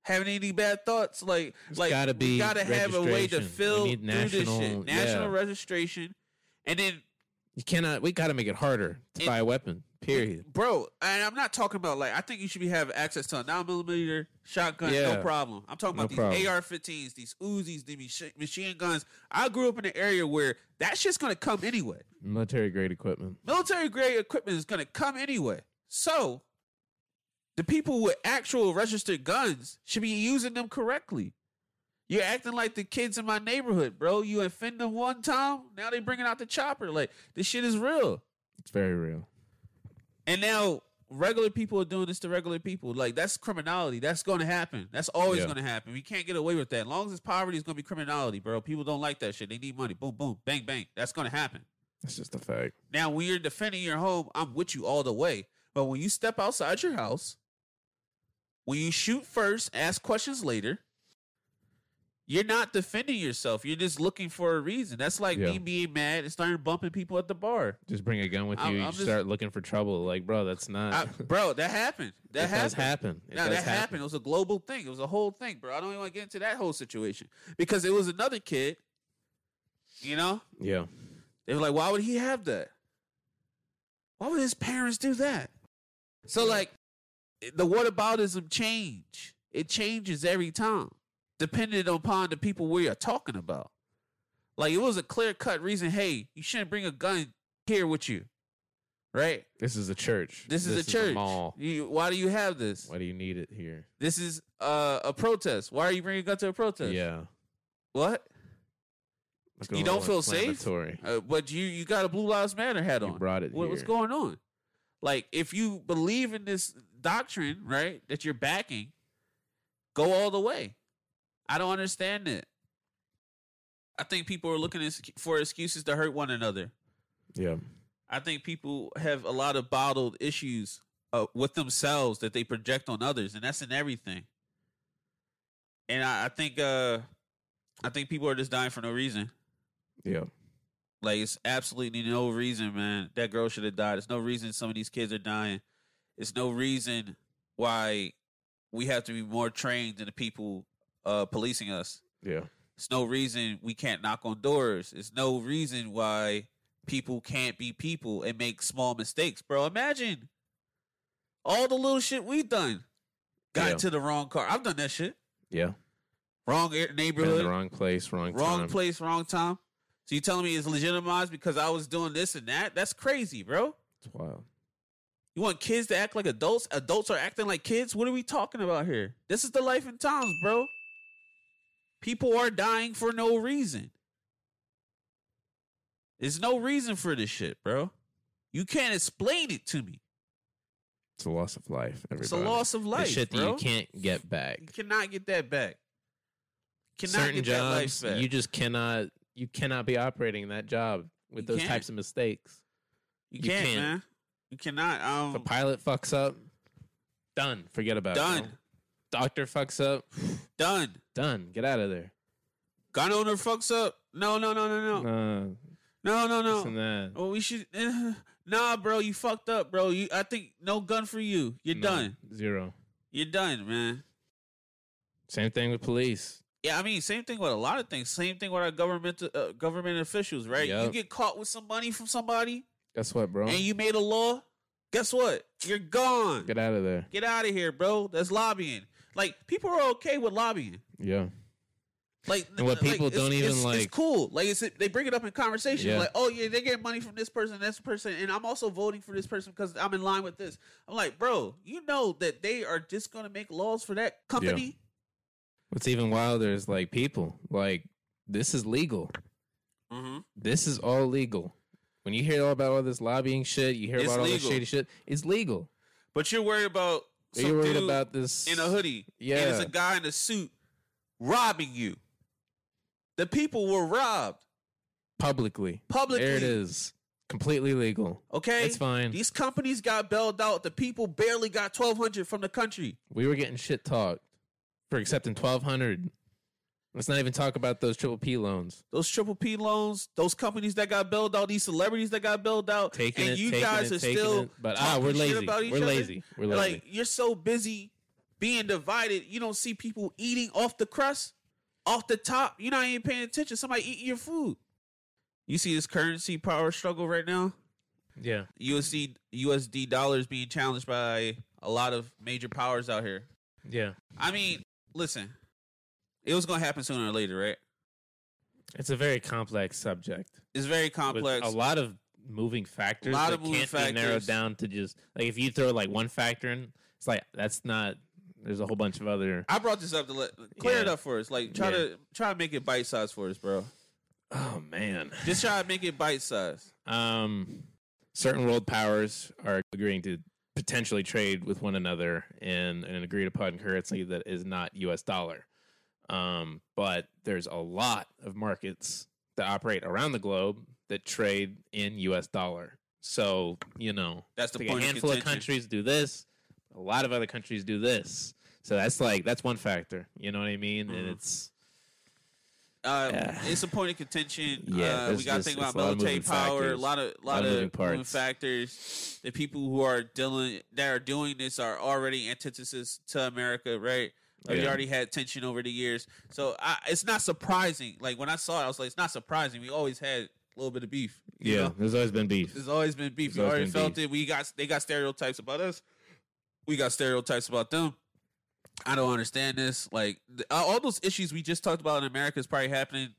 B: Having any bad thoughts? Like,
A: There's
B: like
A: gotta
B: we
A: be
B: gotta have a way to fill through this
A: national-
B: shit. National
A: yeah.
B: registration, and then
A: you cannot. We got to make it harder to
B: It-
A: buy a weapon. Period.
B: bro. And I'm not talking about like I think you should be have access to a nine millimeter shotgun,
A: Yeah.
B: no problem. I'm talking
A: No
B: about
A: problem.
B: these AR-15s, these Uzis, these machine guns. I grew up in an area where that shit's gonna come anyway.
A: Military grade equipment.
B: Military grade equipment is gonna come anyway. So the people with actual registered guns should be using them correctly. You're acting like the kids in my neighborhood, bro. You offend them one time, now they bringing out the chopper. Like this shit is real.
A: It's very real.
B: And now regular people are doing this to regular people. Like that's criminality. That's going to happen. That's always
A: Yeah.
B: going to happen. We can't get away with that. As long as it's poverty, it's going to be criminality, bro. People don't like that shit. They need money. Boom, boom, bang, bang. That's going to happen.
A: That's just a fact.
B: Now, when you're defending your home, I'm with you all the way. But when you step outside your house, when you shoot first, ask questions later, you're not defending yourself. You're just looking for a reason. That's like
A: Yeah.
B: me being mad and starting bumping people at the bar.
A: Just bring a gun with you.
B: I'm-
A: you
B: I'm just-
A: start looking for trouble. Like, bro, that's not.
B: I, bro, that happened. *laughs* That
A: it
B: happened.
A: does happen. It
B: Now
A: does
B: that happened. It was a global thing. It was a whole thing, bro. I don't even want to get into that whole situation because it was another kid. You know,
A: Yeah.
B: they were like, "Why would he have that? Why would his parents do that?" So, like, the whataboutism change. It changes every time, depending upon the people we are talking about. Like, it was a clear cut reason. Hey, you shouldn't bring a gun here with you, right?
A: This is a church.
B: This is a church.
A: mall.
B: You, why do you have this?
A: Why do you need it here?
B: This is uh, a protest. Why are you bringing a gun to a protest?
A: Yeah.
B: What? You don't feel safe? Uh, but you you got a Blue Lives Matter hat on.
A: You brought it
B: What- What's going on? Like, if you believe in this doctrine, right, that you're backing, go all the way. I don't understand it. I think people are looking for excuses to hurt one another.
A: Yeah.
B: I think people have a lot of bottled issues uh, with themselves that they project on others, and that's in everything. and I, I think uh I think people are just dying for no reason.
A: Yeah.
B: Like it's absolutely no reason, man. That girl should have died. There's no reason some of these kids are dying. It's no reason why we have to be more trained than the people uh policing us.
A: Yeah.
B: It's no reason we can't knock on doors. It's no reason why people can't be people and make small mistakes, bro. Imagine all the little shit we've done. Got
A: Yeah.
B: into the wrong car. I've done that shit.
A: Yeah.
B: Wrong air-
A: Been in
B: neighborhood,
A: wrong place, wrong,
B: wrong
A: time.
B: place, wrong time. So you telling me it's legitimized because I was doing this and that? That's crazy, bro.
A: It's wild.
B: You want kids to act like adults? Adults are acting like kids? What are we talking about here? This is the life in times, bro. People are dying for no reason. There's no reason for this shit, bro. You can't explain it to me.
A: It's a loss of life. Everybody.
B: It's a loss of
A: The
B: life,
A: shit that
B: bro.
A: you can't get back.
B: You cannot get that back. Cannot
A: Certain
B: get that life
A: jobs,
B: back.
A: you just cannot. You cannot be operating that job with
B: You
A: those
B: can't.
A: types of mistakes.
B: you
A: you
B: can't,
A: can't.
B: man. You cannot. Um,
A: If a pilot fucks up, done. Forget about it.
B: done.
A: Doctor fucks up,
B: Done.
A: done. Get out of there.
B: Gun owner fucks up. No, no, no, no, no.
A: Uh,
B: No, no, no.
A: and that.
B: Oh, we should. nah, bro, you fucked up, bro. You, I think no gun for you. You're
A: No,
B: done.
A: Zero.
B: You're done, man.
A: Same thing with police.
B: Yeah, I mean, same thing with a lot of things. Same thing with our government uh, government officials, right? You get caught with some money from somebody,
A: Guess what, bro?
B: and you made a law. Guess what? You're gone.
A: Get out of there.
B: Get out of here, bro. That's lobbying. Like people are okay with lobbying.
A: Yeah.
B: Like
A: And what people
B: it's-
A: don't even,
B: it's,
A: like-
B: It's cool. Like it's they bring it up in conversation.
A: Yeah.
B: Like, oh yeah, they get money from this person, this person, and I'm also voting for this person because I'm in line with this. I'm like, bro, you know that they are just gonna make laws for that company.
A: What's even wilder is like people. Like this is legal.
B: Mm-hmm.
A: This is all legal. When you hear all about all this lobbying shit, you hear
B: It's
A: about all this shady shit. It's legal.
B: But you're worried about some
A: You're worried about this
B: in a hoodie.
A: Yeah.
B: and it's a guy in a suit robbing you. The people were robbed
A: publicly.
B: publicly.
A: There it is. Completely legal.
B: Okay,
A: It's fine.
B: These companies got bailed out. The people barely got twelve hundred from the country.
A: We were getting shit talked for accepting twelve hundred. Let's not even talk about those triple P loans.
B: Those triple P loans, those companies that got bailed out, these celebrities that got bailed out,
A: Taking
B: and
A: it,
B: you guys
A: it,
B: are still
A: it. But ah, we're
B: shit
A: lazy.
B: about each
A: We're
B: other?
A: lazy. We're lazy.
B: Like you're so busy being divided, you don't see people eating off the crust, off the top. You're not even paying attention. Somebody eating your food. You see this currency power struggle right now.
A: yeah.
B: USD USD dollars being challenged by a lot of major powers out here.
A: Yeah.
B: I mean, listen, it was gonna happen sooner or later, right?
A: It's a very complex subject.
B: It's very
A: with
B: complex.
A: a lot of moving factors.
B: A lot
A: that
B: of moving
A: can't be narrowed down to just like if you throw like one factor in, it's like that's not. There's a whole bunch of other.
B: I brought this up to let clear it up for us. Like try
A: Yeah.
B: to try to make it bite size for us, bro.
A: Oh man.
B: Just try to make it bite size.
A: Um, certain world powers are agreeing to potentially trade with one another in an agreed upon currency that is not U.S. dollar. Um, but there's a lot of markets that operate around the globe that trade in U.S. dollar. So you know,
B: That's the
A: like
B: point.
A: a handful of
B: contention.
A: countries do this. A lot of other countries do this. So that's like that's one factor. You know what I mean? And
B: Mhm.
A: it's
B: Uh,
A: Yeah.
B: It's a point of contention. *laughs*
A: Yeah,
B: uh, we got to think about
A: a lot of
B: military power. A lot of lot,
A: of
B: of,
A: moving
B: moving, factors. The people who are dealing that are doing this are already antithesis to America, right? Like, We already had tension over the years, so I, it's not surprising. Like when I saw it, I was like, it's not surprising. We always had a little bit of beef.
A: yeah.
B: know?
A: There's always been beef.
B: There's always been beef.
A: There's
B: We already felt
A: beef.
B: it. We got they got stereotypes about us. We got stereotypes about them. I don't understand this. Like th- uh, all those issues we just talked about in America is probably happening.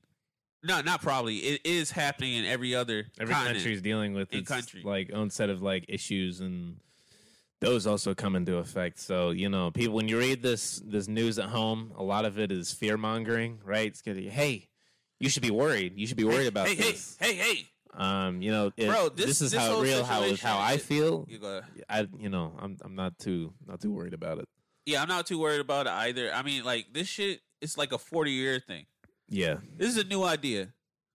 B: No, not probably. It is happening in every other
A: Every
B: continent.
A: country's dealing with
B: In
A: its
B: country.
A: like own set of like issues and those also come into effect. So, you know, people when you read this this news at home, a lot of it is fear mongering, right? It's gonna be, hey, you should be worried. You should be worried about
B: hey,
A: this.
B: Hey, hey, hey,
A: Um, you know, it,
B: Bro,
A: this,
B: this-
A: is
B: this
A: how real how how I feel.
B: You go.
A: I you know, I'm I'm not too not too worried about it.
B: Yeah, I'm not too worried about it either. I mean, like this shit, it's like a 40 year thing.
A: Yeah.
B: This is a new idea,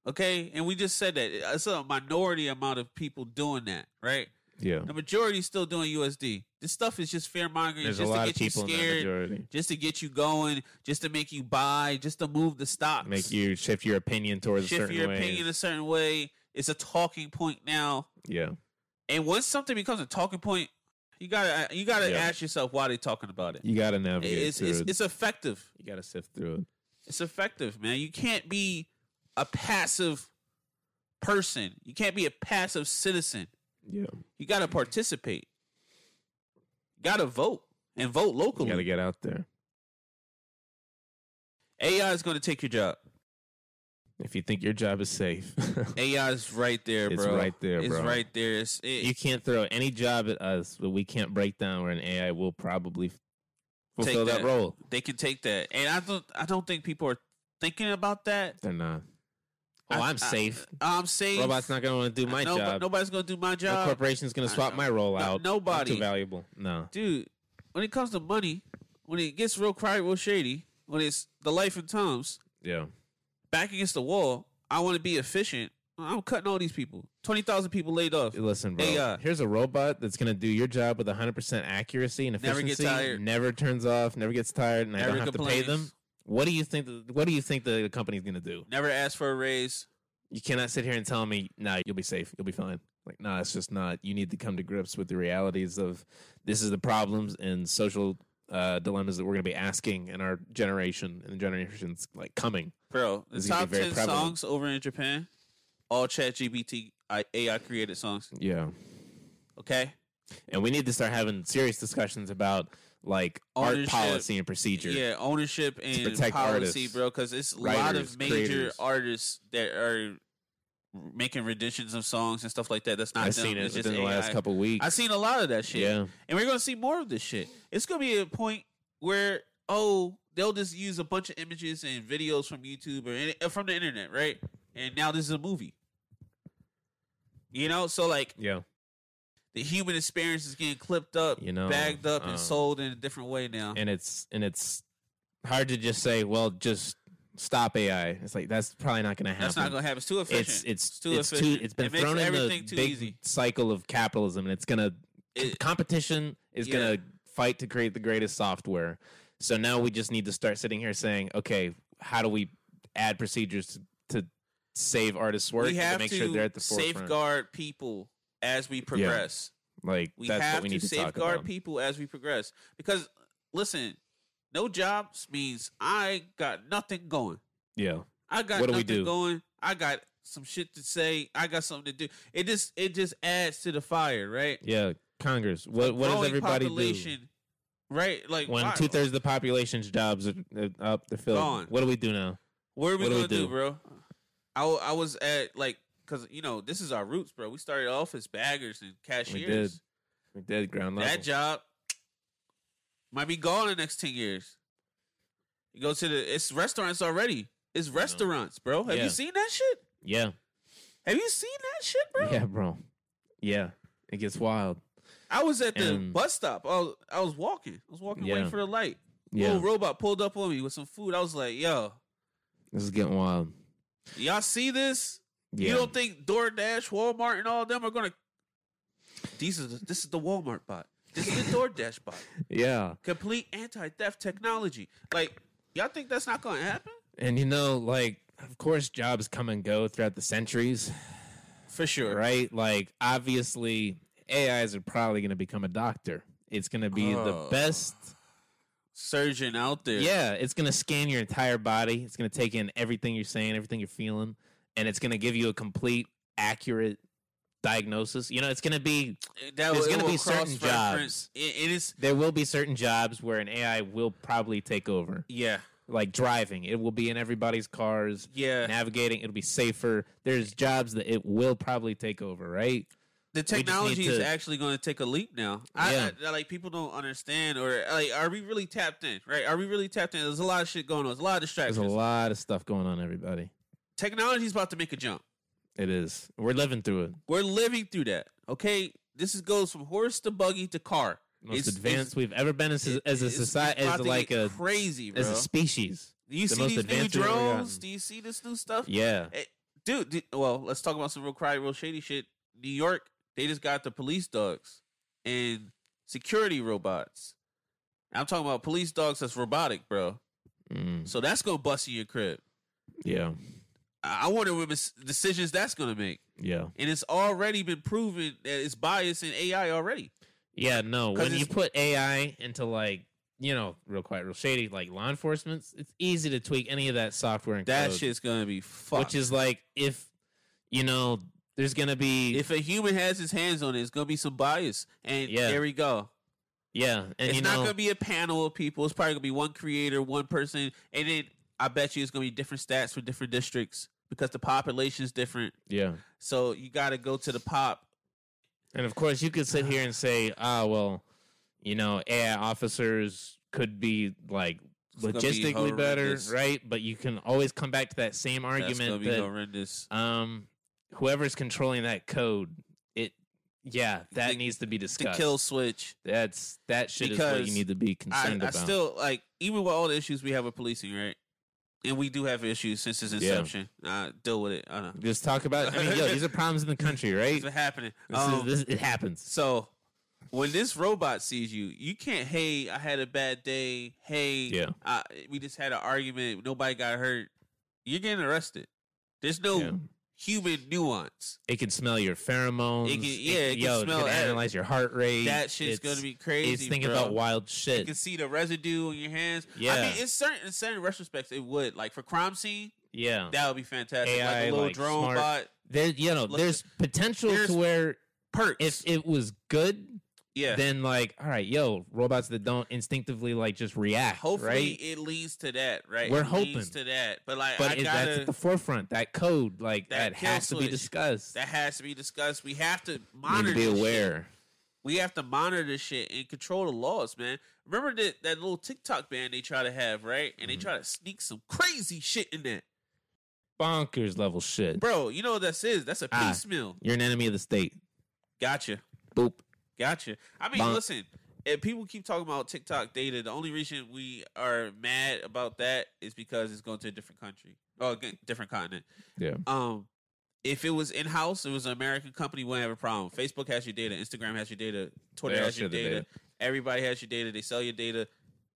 B: okay? And we just said that it's a minority amount of people doing that, right?
A: Yeah.
B: The majority is still doing USD. This stuff is just fear mongering just
A: a
B: to get you scared, just to get you going, just to make you buy, just to move the stocks,
A: Make you shift your opinion towards a
B: shift
A: certain
B: your
A: way.
B: opinion a certain way. It's a talking point now.
A: Yeah.
B: And once something becomes a talking point, you gotta you gotta
A: Yeah.
B: ask yourself why they're talking about it.
A: You got to navigate
B: It's
A: through
B: it's,
A: it.
B: it's effective.
A: you got to sift through it.
B: It's effective, man. You can't be a passive person. You can't be a passive citizen.
A: Yeah.
B: You got to participate. Got to vote and vote locally.
A: got to get out there.
B: AI is going to take your job.
A: If you think your job is safe, *laughs*
B: AI is right there, bro.
A: It's right there,
B: It's right there. It's, it,
A: you can't throw any job at us, but we can't break down where an AI will probably fulfill that.
B: that.
A: role.
B: they can take that, and I don't. I don't think people are thinking about that.
A: They're not. Oh,
B: I-
A: I'm safe.
B: I'm safe.
A: Robot's not going to want to do my
B: No-
A: job.
B: Nobody's going to do my
A: No
B: job.
A: corporation's going to swap my role
B: No-
A: out. I'm
B: nobody.
A: too valuable. No.
B: dude, when it comes to money, when it gets real cry, real shady, when it's the life and times,
A: Yeah.
B: back against the wall, I want to be efficient. I'm cutting all these people. Twenty thousand people laid off.
A: Listen, bro.
B: AI.
A: Uh, here's a robot that's going to do your job with 100% accuracy and
B: Never
A: efficiency.
B: get tired.
A: Never turns off. Never gets tired, and I don't have to pay them. What do you think? The, what do you think the company's going to do?
B: Never ask for a raise.
A: You cannot sit here and tell me, "Nah, you'll be safe. You'll be fine." Like, nah, it's just not. You need to come to grips with the realities of this is the problems and social uh, dilemmas that we're going to be asking in our generation and the generations like coming.
B: Bro, the
A: This is gonna
B: top
A: very
B: ten
A: prevalent.
B: songs over in Japan, all Chat GPT AI created songs.
A: Yeah.
B: Okay,
A: And we need to start having serious discussions about like art policy and procedure.
B: yeah, ownership and policy,
A: artists,
B: bro. Because it's a lot of major
A: creators.
B: artists that are making renditions of songs and stuff like that. That's not
A: I've
B: them.
A: seen it
B: It's
A: within the last couple weeks.
B: I've seen a lot of that shit.
A: Yeah.
B: And we're gonna see more of this shit. It's gonna be a point where oh they'll just use a bunch of images and videos from YouTube or uh, from the internet, right? And now this is a movie. You know, so like
A: Yeah.
B: The human experience is getting clipped up,
A: You know,
B: bagged up, and
A: um,
B: sold in a different way now.
A: And it's and it's hard to just say, well, just stop AI. It's like that's probably not going to happen.
B: That's not gonna happen. It's too efficient.
A: It's it's
B: too
A: it's
B: efficient.
A: too. It's been
B: it
A: thrown in the
B: too
A: big
B: easy.
A: cycle of capitalism, and it's gonna
B: It-
A: competition is
B: Yeah.
A: gonna fight to create the greatest software. So now we just need to start sitting here saying, okay, how do we add procedures to, to save artists' work
B: we
A: and
B: have
A: to make
B: to
A: sure they're at the forefront?
B: safeguard people as we progress.
A: Like
B: We
A: that's
B: have
A: what we need
B: to
A: to,
B: safeguard people as we progress. Because listen, no jobs means I got nothing going.
A: Yeah,
B: I got
A: What do we
B: nothing
A: do?
B: going. I got some shit to say. I got something to do. It just it just adds to the fire, right?
A: yeah. Congress, what what does everybody
B: population, right? Like
A: when two thirds of the population's jobs are are up? They're filled.
B: Gone.
A: What do we do now?
B: What are we
A: what
B: gonna do?
A: do?
B: bro? I was at like because you know this is our roots, bro. We started off as baggers and cashiers.
A: We did We did ground level.
B: That job might be gone in the next ten years. You go to the it's restaurants already. It's restaurants, bro. Have
A: Yeah.
B: you seen that shit?
A: yeah,
B: Have you seen that shit, bro?
A: yeah, bro. Yeah, it gets wild.
B: I was at the
A: And-
B: bus stop. I was, I was walking. I was walking
A: Yeah.
B: waiting for the light.
A: Yeah,
B: Little robot pulled up on me with some food. I was like, yo,
A: this is getting wild.
B: y'all see this?
A: Yeah,
B: You don't think DoorDash, Walmart, and all of them are gonna? These is the, this is the Walmart bot. This is the DoorDash bot. *laughs*
A: yeah.
B: Complete anti-theft technology. Like y'all think that's not gonna happen?
A: And you know, like, of course, jobs come and go throughout the centuries,
B: For sure.
A: right? Like, obviously, AIs are probably going to become a doctor. It's going to be the best.
B: Surgeon out there.
A: Yeah, it's going to scan your entire body. It's going to take in everything you're saying, everything you're feeling, and it's going to give you a complete, accurate diagnosis. You know, it's going to be.
B: That
A: There's
B: will-
A: gonna be certain
B: cross-reference. It, it is.
A: There will be certain jobs where an AI will probably take over,
B: Yeah.
A: like driving. It will be in everybody's cars.
B: Yeah.
A: navigating it'll be safer there's jobs that it will probably take over right
B: the technology is
A: to-
B: actually going to take a leap now.
A: Yeah.
B: I, like people don't understand, or like, are we really tapped in? Right? Are we really tapped in? There's a lot of shit going on. There's a lot of distractions.
A: there's a lot of stuff going on everybody
B: Technology's about to make a jump.
A: it is we're living through it
B: We're living through that. Okay, this is goes from horse to buggy to car.
A: most
B: It's-
A: advanced we've ever been as, a- as a society
B: it's
A: as like a
B: crazy, bro.
A: as a species
B: Do you
A: the
B: see these new
A: advanced we've ever
B: drones? Do you see this new stuff?
A: yeah
B: dude, dude, well, let's talk about some real cry, real shady shit. New York they just got the police dogs and security robots. I'm talking about police dogs that's robotic, bro.
A: Mm,
B: So that's gonna bust in your crib.
A: yeah,
B: I wonder what decisions that's gonna make.
A: yeah,
B: And it's already been proven that it's biased in AI already.
A: yeah. no. when you put AI into like you know, real quiet, real shady, like law enforcement, it's easy to tweak any of that software and
B: That
A: code,
B: shit's gonna be fucked.
A: which is like if you know, there's gonna be
B: if a human has his hands on it, it's gonna be some bias. And
A: Yeah.
B: there we go.
A: yeah, and
B: it's not
A: know,
B: gonna be a panel of people. It's probably gonna be one creator, one person, and then I bet you it's gonna be different stats for different districts because the population is different.
A: yeah.
B: So you got to go to the pop.
A: And of course, you could sit here and say, "Ah, well, you know, AI officers could be like
B: gonna be
A: logistically better, right?" But you can always come back to that same argument that
B: horrendous.
A: um, whoever's controlling that code, it, yeah, that
B: The-
A: needs to be
B: The
A: discussed.
B: kill switch.
A: That's that shit is what
B: Because
A: you need to be
B: I,
A: concerned
B: I
A: about.
B: still like even with all the issues we have with policing, right? And we do have issues since its inception. Uh, deal with it. I don't know.
A: Just talk about. I mean, yo, these are problems in the country, *laughs* right?
B: It's happening.
A: This
B: Um,
A: is, this, it happens.
B: So when this robot sees you, you can't. Hey, I had a bad day. Hey,
A: Yeah.
B: I, we just had an argument. Nobody got hurt. You're getting arrested. There's no
A: Yeah.
B: Human nuance.
A: It can smell your pheromones.
B: It can- yeah, it can
A: yo,
B: smell
A: can
B: that.
A: analyze your heart rate.
B: That shit's
A: It's-
B: gonna be crazy.
A: It's thinking
B: bro.
A: about wild shit.
B: You can see the residue on your hands.
A: Yeah, I
B: mean, in certain in certain retrospects, it would. Like for crime scene,
A: Yeah,
B: that would be fantastic. like a little
A: like,
B: drone
A: smart-
B: bot.
A: there. You know,
B: Look,
A: there's potential
B: there's
A: to where
B: Perks.
A: if it was good,
B: yeah.
A: then like, all right, yo, robots that don't instinctively like just react,
B: Hopefully,
A: right?
B: it leads to that. Right.
A: We're
B: It leads
A: hoping.
B: to that. But like,
A: But
B: I
A: it,
B: gotta.
A: that's at the forefront. That code, like
B: That
A: that, has to be discussed.
B: that has to be discussed. We have to monitor.
A: to be
B: this shit.
A: aware.
B: We have to monitor this shit and control the laws, man. Remember that that little TikTok ban they try to have, right? And they
A: Mhm.
B: try to sneak some crazy shit in there,
A: Bonkers level shit.
B: bro. You know what that is? That's a
A: Ah.
B: piecemeal.
A: You're an enemy of the state.
B: Gotcha,
A: Boop.
B: Gotcha. I mean,
A: Bonk.
B: listen. If people keep talking about TikTok data, the only reason we are mad about that is because it's going to a different country or a different continent.
A: Yeah.
B: Um, if it was in house, it was an American company, wouldn't have a problem. Facebook has your data, Instagram has your data, Twitter has your data.
A: data.
B: Everybody has your data. They sell your data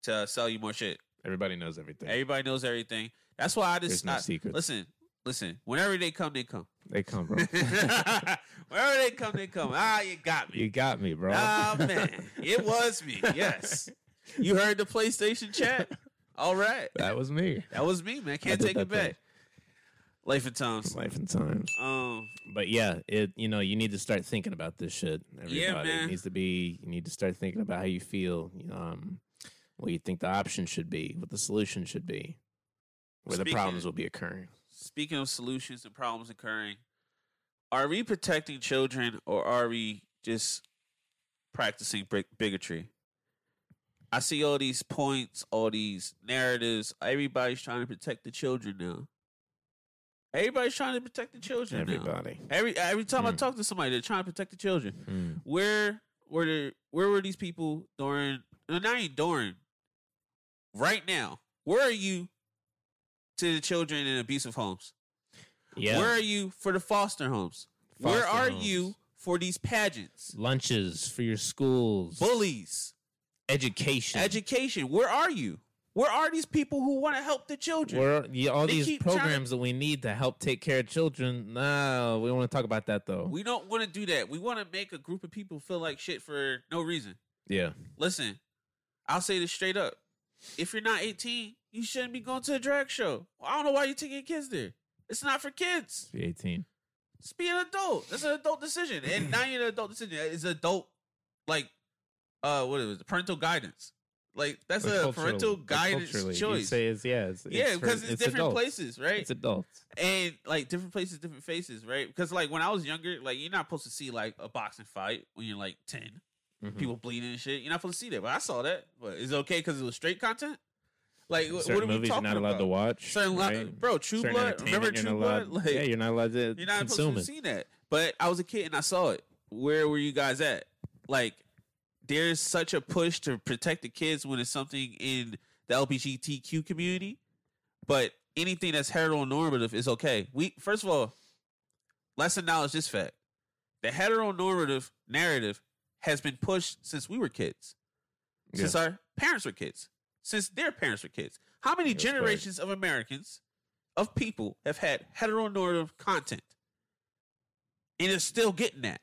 B: to sell you more shit.
A: Everybody knows everything.
B: Everybody knows everything. That's why I
A: There's
B: just
A: no
B: I-
A: secrets.
B: listen. Listen, whenever they come, they come.
A: They come, bro. *laughs*
B: whenever they come, they come. Ah, you got me.
A: you got me, bro.
B: Ah, man, it was me. Yes, *laughs* you heard the PlayStation chat. All right,
A: that was me.
B: that was me, man. Can't take it back.
A: thing.
B: Life and times.
A: Life and times.
B: Um,
A: But yeah, it you know you need to start thinking about this shit. Everybody
B: Yeah, man.
A: It needs to be. You need to start thinking about how you feel. Um, what you think the option should be, what the solution should be, where the problems will be occurring.
B: Speaking of solutions and problems occurring, are we protecting children or are we just practicing big- bigotry? I see all these points, all these narratives. Everybody's trying to protect the children now. Everybody's trying to protect the children. now.
A: Everybody.
B: Every every time I
A: Mm.
B: talk to somebody, they're trying to protect the children.
A: Mm.
B: Where were the, where were these people during? No, not even during. Right now, where are you to the children in abusive homes?
A: Yeah.
B: Where are you for the foster homes? Where are
A: homes.
B: you for these pageants?
A: Lunches for your schools.
B: Bullies,
A: Education.
B: education. Where are you? Where are these people who want to help the children?
A: Where yeah, all
B: They
A: these
B: keep trying to-
A: programs that we need to help take care of children. No, we don't want to talk about that though.
B: we don't want to do that. We want to make a group of people feel like shit for no reason.
A: yeah.
B: Listen, I'll say this straight up. If you're not 18, you shouldn't be going to a drag show. I don't know why you're taking your kids there. It's not for kids.
A: Be 18.
B: Just be an adult. That's an adult decision. And now you're an adult decision. It's adult, like, uh, what is it? Parental guidance. Like, that's a parental guidance choice.
A: Say it's, yeah, it's,
B: yeah,
A: for-
B: because it's, different
A: adults.
B: places, right?
A: It's adults.
B: and like different places, different faces, right? Because like when I was younger, like you're not supposed to see like a boxing fight when you're like 10
A: Mhm.
B: people bleeding and shit. You're not supposed to see that, but I saw that. But is it okay because it was straight content? Like,
A: Certain
B: what are we
A: movies you're not allowed
B: about?
A: to watch.
B: Certain
A: right?
B: bro, True
A: Certain
B: Blood. Remember True
A: not
B: Blood? Like,
A: yeah, you're not allowed to
B: you're not supposed to
A: it.
B: see that. But I was a kid and I saw it. Where were you guys at? Like, there's such a push to protect the kids when it's something in the LGBTQ community, but anything that's heteronormative is okay. We first of all, let's acknowledge this fact: The heteronormative narrative has been pushed since we were kids, since our parents were kids, since their parents were kids. How many
A: That's
B: generations of Americans, of people, have had heteronormative content? And it's still getting that.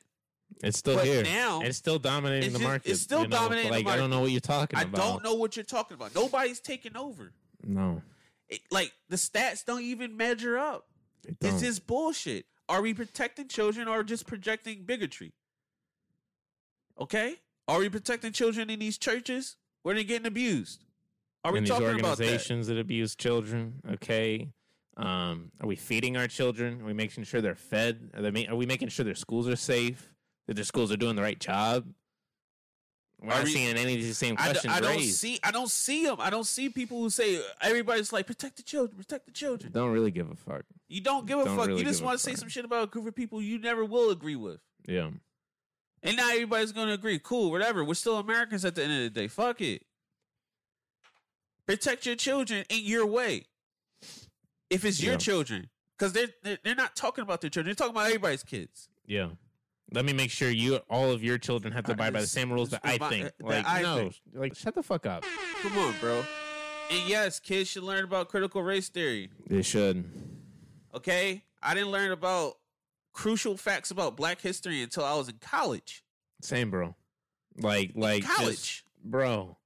A: It's still
B: But
A: here.
B: now-
A: it's still dominating
B: It's
A: the
B: just-
A: market.
B: it's still
A: you know?
B: dominating the market.
A: Like I don't know what you're talking
B: I
A: about.
B: don't know what you're talking about. Nobody's taking over.
A: No,
B: It- like the stats don't even measure up.
A: don't.
B: It's just bullshit. Are we protecting children or just projecting bigotry? Okay? Are we protecting children in these churches where they're getting abused? Are we
A: and these
B: talking about that?
A: organizations that. abuse children. Okay. Um, are we feeding our children? Are we making sure they're fed? Are, they ma- are we making sure their schools are safe? That their schools are doing the right job? We're
B: Are
A: not
B: we-
A: seeing any of these same
B: I, d-
A: questions
B: I don't see. I don't see them. I don't see people who say everybody's like protect the children, protect the children.
A: Don't really give a fuck.
B: You don't give a
A: Don't
B: fuck.
A: really
B: you just want to say some shit about a group of people you never will agree with.
A: Yeah.
B: And now everybody's gonna agree. Cool, whatever. We're still Americans at the end of the day. Fuck it. Protect your children in your way. If it's your
A: Yeah.
B: children, because they're, they're they're not talking about their children. They're talking about everybody's kids.
A: Yeah. Let me make sure you all of your children have to
B: Uh,
A: abide by the same rules that I think. Like
B: I
A: no,
B: think.
A: like shut the fuck up.
B: Come on, bro. And yes, kids should learn about critical race theory.
A: They should.
B: Okay, I didn't learn about crucial facts about Black history until I was in college.
A: Same, bro. Like like just-
B: college.
A: bro.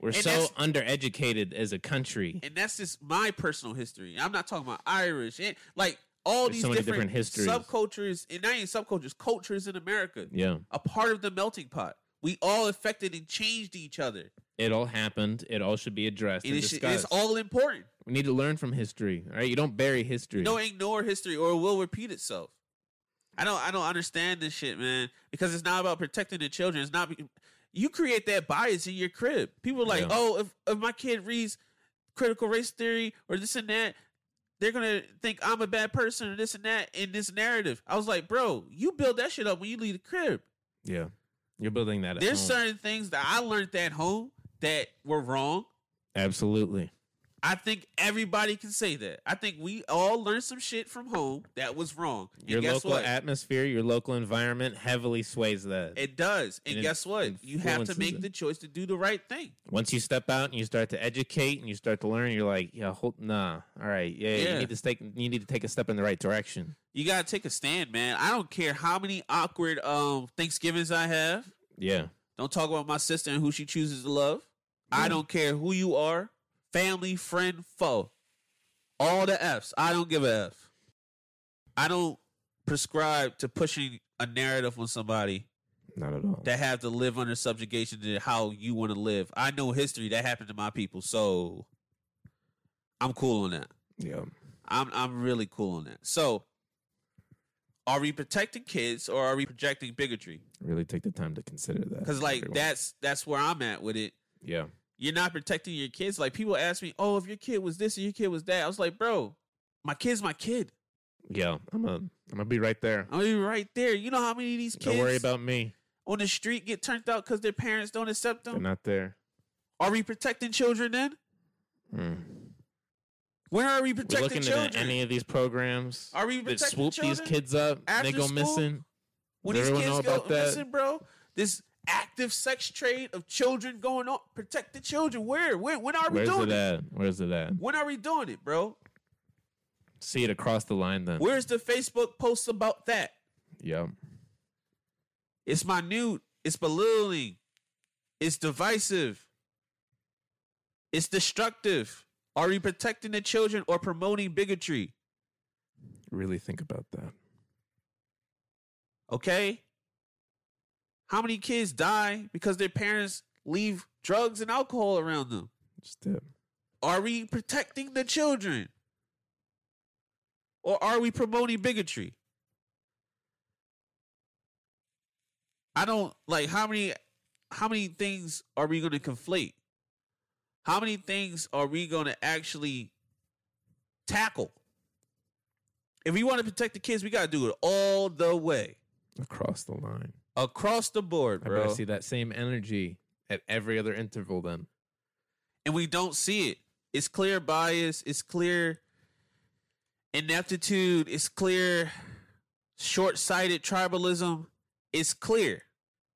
A: We're
B: And
A: so undereducated as a country.
B: and that's just my personal history. I'm not talking about Irish and like all
A: There's
B: these
A: so
B: different,
A: different histories.
B: subcultures, and not even subcultures, cultures in America.
A: Yeah.
B: A part of the melting pot. We all affected and changed each other.
A: It all happened. It all should be addressed
B: It
A: and
B: is, it's all important.
A: we need to learn from history. All right, you don't bury history.
B: Don't ignore history or it will repeat itself. I don't I don't understand this shit, man. Because it's not about protecting the children. It's not be- you create that bias in your crib. People are like,
A: Yeah.
B: oh, if, if my kid reads critical race theory or this and that, they're gonna think I'm a bad person or this and that in this narrative. I was like, bro, you build that shit up when you leave the crib.
A: yeah, you're building that. At
B: There's
A: home.
B: certain things that I learned at home that were wrong.
A: absolutely.
B: I think everybody can say that. I think we all learned some shit from home that was wrong. And
A: Your local
B: what?
A: atmosphere, your local environment heavily sways that.
B: It does. And
A: And
B: guess what? You have to make
A: it.
B: the choice to do the right thing.
A: Once you step out and you start to educate and you start to learn, you're like, yeah, hold, nah, all right, yeah,
B: Yeah.
A: you need to take, you need to take a step in the right direction.
B: You gotta take a stand, man. I don't care how many awkward um Thanksgivings I have.
A: Yeah,
B: Don't talk about my sister and who she chooses to love. I don't care who you are, family, friend, foe. All the F's. I don't give a F. I don't prescribe to pushing a narrative on somebody
A: not at all.
B: that have to live under subjugation to how you want to live. I know history that happened to my people, so I'm cool on that.
A: yeah,
B: I'm I'm really cool on that. So, are we protecting kids or are we projecting bigotry?
A: really take the time to consider that.
B: Because like
A: everyone.
B: that's that's where I'm at with it.
A: yeah,
B: You're not protecting your kids. Like people ask me, "Oh, if your kid was this and your kid was that," I was like, "Bro, my kid's my kid.
A: yeah, I'm a, I'm gonna be right there.
B: I'm gonna be right there. You know how many of these kids
A: Don't worry about me.
B: on the street get turned out because their parents don't accept
A: They're
B: them?
A: not there.
B: Are we protecting children then?
A: Mm.
B: When are we
A: We're
B: protecting
A: looking
B: children?
A: at any of these programs
B: are we
A: that
B: protecting
A: swoop
B: children?
A: these kids up and they go
B: school?
A: missing.
B: when
A: Does
B: these kids go
A: that?
B: missing, bro, this active sex trade of children going on, protect the children. Where? When? When are we
A: Where's
B: doing
A: it
B: it?
A: at? Where's it at?
B: When are we doing it, bro?
A: See it across the line then.
B: Where's the Facebook posts about that?
A: Yeah.
B: It's minute. It's belittling. It's divisive. It's destructive. Are we protecting the children or promoting bigotry?
A: Really think about that.
B: Okay? How many kids die because their parents leave drugs and alcohol around them?
A: Just.
B: Are we protecting the children? Or are we promoting bigotry? I don't like how many how many things are we going to conflate? How many things are we going to actually tackle? If we want to protect the kids, we got to do it all the way
A: Across the line.
B: Across the board,
A: I
B: bro.
A: better see that same energy at every other interval then.
B: and we don't see it. It's clear bias. It's clear ineptitude. It's clear short-sighted tribalism It's clear.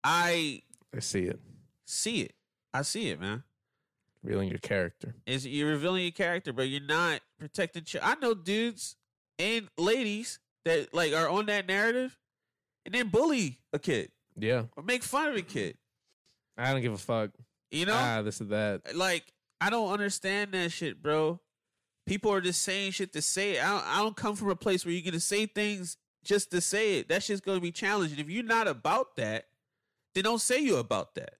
B: I
A: I see it.
B: see it. I see it, man.
A: Revealing your character.
B: Is you're revealing your character, but you're not protecting. Ch- I know dudes and ladies that like are on that narrative and then bully a kid
A: Yeah.
B: or make fun of a kid.
A: I don't give a fuck.
B: You know,
A: Ah, this or that.
B: like I don't understand that shit, bro. People are just saying shit to say it. I don't, I don't come from a place where you're gonna say things just to say it. That shit's gonna be challenging. If you're not about that, then don't say you about that.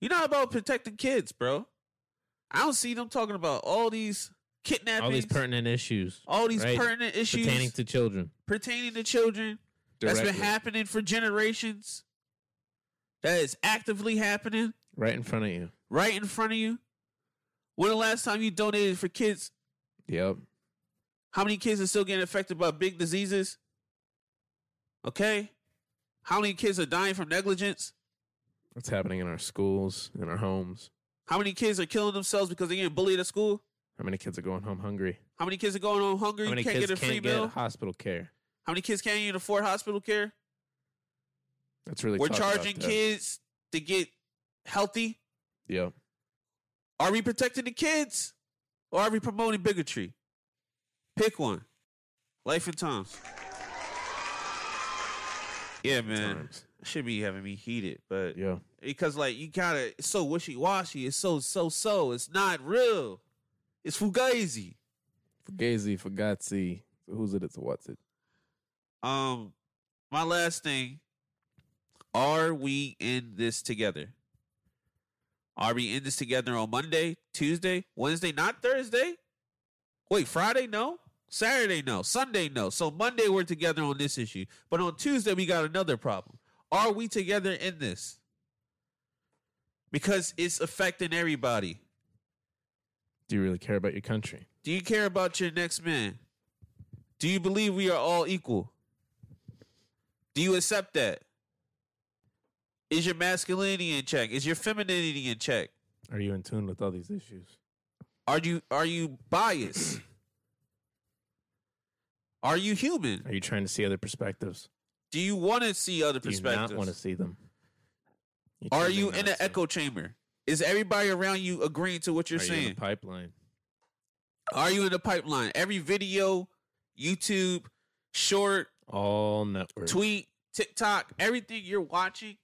B: You're not about protecting kids, bro. I don't see them talking about all these kidnappings,
A: All these pertinent issues
B: all these
A: right?
B: pertinent issues
A: pertaining to children.
B: pertaining to children that's been happening for generations. That is actively happening
A: right in front of you.
B: right in front of you. When the last time you donated for kids?
A: Yep.
B: How many kids are still getting affected by big diseases? Okay. How many kids are dying from negligence?
A: What's happening in our schools, in our homes?
B: How many kids are killing themselves because they're getting bullied at school?
A: How many kids are going home hungry?
B: How many kids are going home hungry?
A: How many
B: can't
A: kids
B: get a free
A: can't
B: meal?
A: get hospital care?
B: How many kids can't even afford hospital care?
A: That's really
B: We're charging kids to get healthy.
A: Yeah.
B: Are we protecting the kids or are we promoting bigotry? Pick one. Life and times. Yeah, man.
A: Times.
B: Should be having me heated, but
A: Yeah.
B: because like you gotta it's so wishy washy, it's so so so, it's not real. It's fugazi.
A: Fugazi, Fugazi. Who's it? It's what's it?
B: Um my last thing, are we in this together? Are we in this together on Monday, Tuesday, Wednesday, not Thursday? Wait, Friday? No. Saturday? No. Sunday? No. So Monday we're together on this issue. But on Tuesday we got another problem. Are we together in this? Because it's affecting everybody.
A: Do you really care about your country?
B: Do you care about your next man? Do you believe we are all equal? Do you accept that? Is your masculinity in check? Is your femininity in check?
A: Are you in tune with all these issues?
B: Are you are you biased? *clears throat* Are you human?
A: Are you trying to see other perspectives?
B: Do you want to see other
A: Do you
B: perspectives?
A: not want to see them? You're
B: you in an echo chamber? Is everybody around you agreeing to what you're
A: Are you in
B: saying?
A: the pipeline?
B: Are you in the pipeline? Every video, YouTube, short,
A: All networks
B: tweet, TikTok, everything you're watching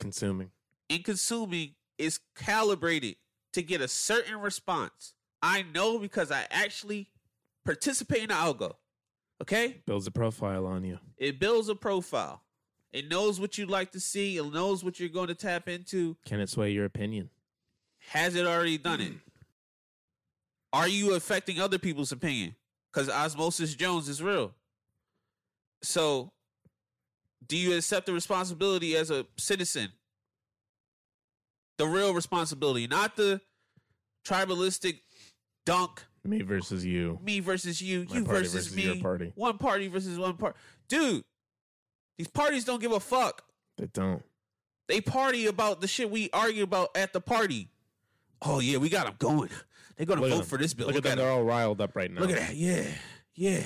A: consuming.
B: and consuming is calibrated to get a certain response. I know because I actually participate in the algo. Okay?
A: Builds a profile on you.
B: It builds a profile. It knows what you like to see. It knows what you're going to tap into.
A: Can it sway your opinion?
B: Has it already done it? Are you affecting other people's opinion? Because Osmosis Jones is real. So, do you accept the responsibility as a citizen? The real responsibility, not the tribalistic dunk,
A: Me versus you.
B: me versus you,
A: My
B: you versus,
A: versus
B: me,
A: your party.
B: one party versus one party. Dude, these parties don't give a fuck.
A: They don't.
B: They party about the shit we argue about at the party. Oh yeah, we got them going. They're gonna
A: Look
B: vote for this bill.
A: Look,
B: Look,
A: at
B: at
A: them. They're all riled up right now.
B: Look at that. Yeah, yeah.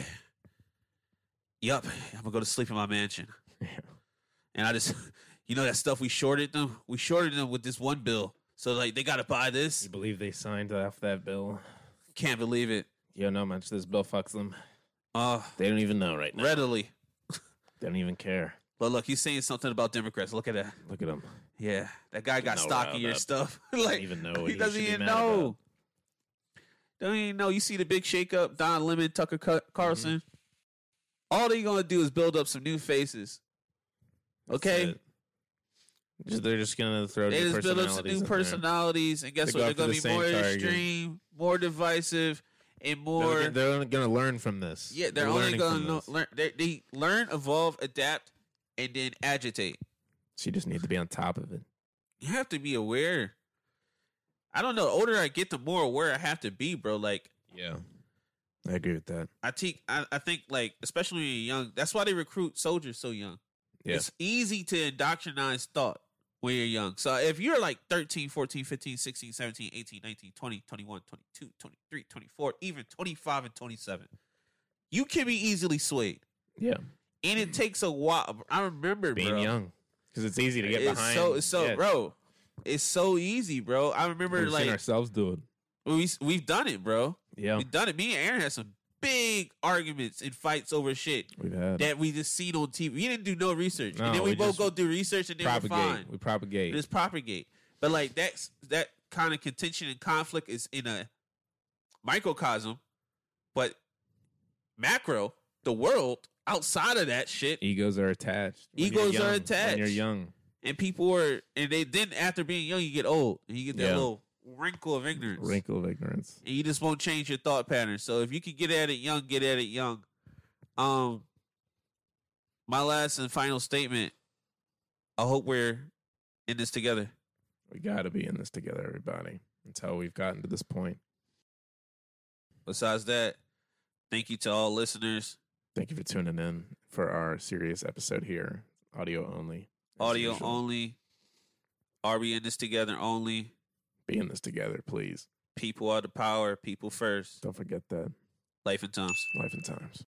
B: Yup. I'm gonna go to sleep in my mansion. *laughs* And I just, you know, that stuff we shorted them. We shorted them with this one bill. So like, they gotta buy this.
A: You believe they signed off that bill?
B: Can't believe it.
A: You don't know much. This bill fucks them.
B: Uh,
A: They don't even know right now.
B: readily.
A: They don't even care.
B: But look, he's saying something about Democrats. Look at that.
A: Look at them.
B: Yeah, that guy got
A: No
B: stock in your stuff. *laughs* like,
A: even know
B: he
A: he
B: doesn't even know.
A: about.
B: Don't even know. You see the big shakeup, Don Lemon, Tucker Carlson.
A: Mm-hmm.
B: All they're gonna do is build up some new faces. Okay.
A: Just- they're just gonna throw
B: they
A: new
B: just build up some
A: personalities
B: new personalities, and guess
A: They
B: what?
A: go
B: They're gonna
A: the
B: be more
A: target.
B: extreme, more divisive, and more.
A: They're, they're gonna learn from this.
B: yeah, they're,
A: They're
B: only gonna
A: from
B: know,
A: this.
B: learn. They, they learn, evolve, adapt, and then agitate.
A: So you just need to be on top of it.
B: You have to be aware. I don't know. The older I get, the more aware I have to be, bro. Like
A: Yeah, I agree with that.
B: I think I, I think like especially when you're young, that's why they recruit soldiers so young.
A: Yeah.
B: It's easy to indoctrinize thought when you're young. So if you're like 13, 14, 15, 16, 17, 18, 19, 20, 21, 22, 23, 24, even 25 and 27, you can be easily swayed.
A: Yeah,
B: and it takes a while. I remember
A: Being
B: bro.
A: young, because it's easy to get
B: it's
A: behind.
B: so it's so
A: Yeah,
B: bro. It's so easy, bro. I remember
A: We've
B: like
A: ourselves do it.
B: We we've done it, bro.
A: Yeah,
B: We've done it. Me and Aaron had some big arguments and fights over shit
A: we've had
B: that we just seen on TV. We didn't do no research,
A: No,
B: and then we,
A: we
B: both
A: just
B: go do research, and then we're fine.
A: propagate. We propagate.
B: Just propagate. But like that's that kind of contention and conflict is in a microcosm, but macro, the world outside of that shit,
A: Egos are attached. when you're
B: Egos are
A: young,
B: attached.
A: When you're young.
B: and people are, and they then after being young, you get old, and you get that
A: Yeah.
B: little wrinkle of ignorance,
A: Wrinkle of ignorance.
B: and you just won't change your thought pattern. So if you can get at it young, get at it young. Um, my last and final statement. I hope we're in this together.
A: We got to be in this together, everybody. That's how we've gotten to this point.
B: Besides that, thank you to all listeners.
A: Thank you for tuning in for our serious episode here. Audio only.
B: Audio
A: usual.
B: only. Are we in this together only?
A: Be in this together, please.
B: People are the power. People first.
A: Don't forget that.
B: Life and times.
A: Life and times.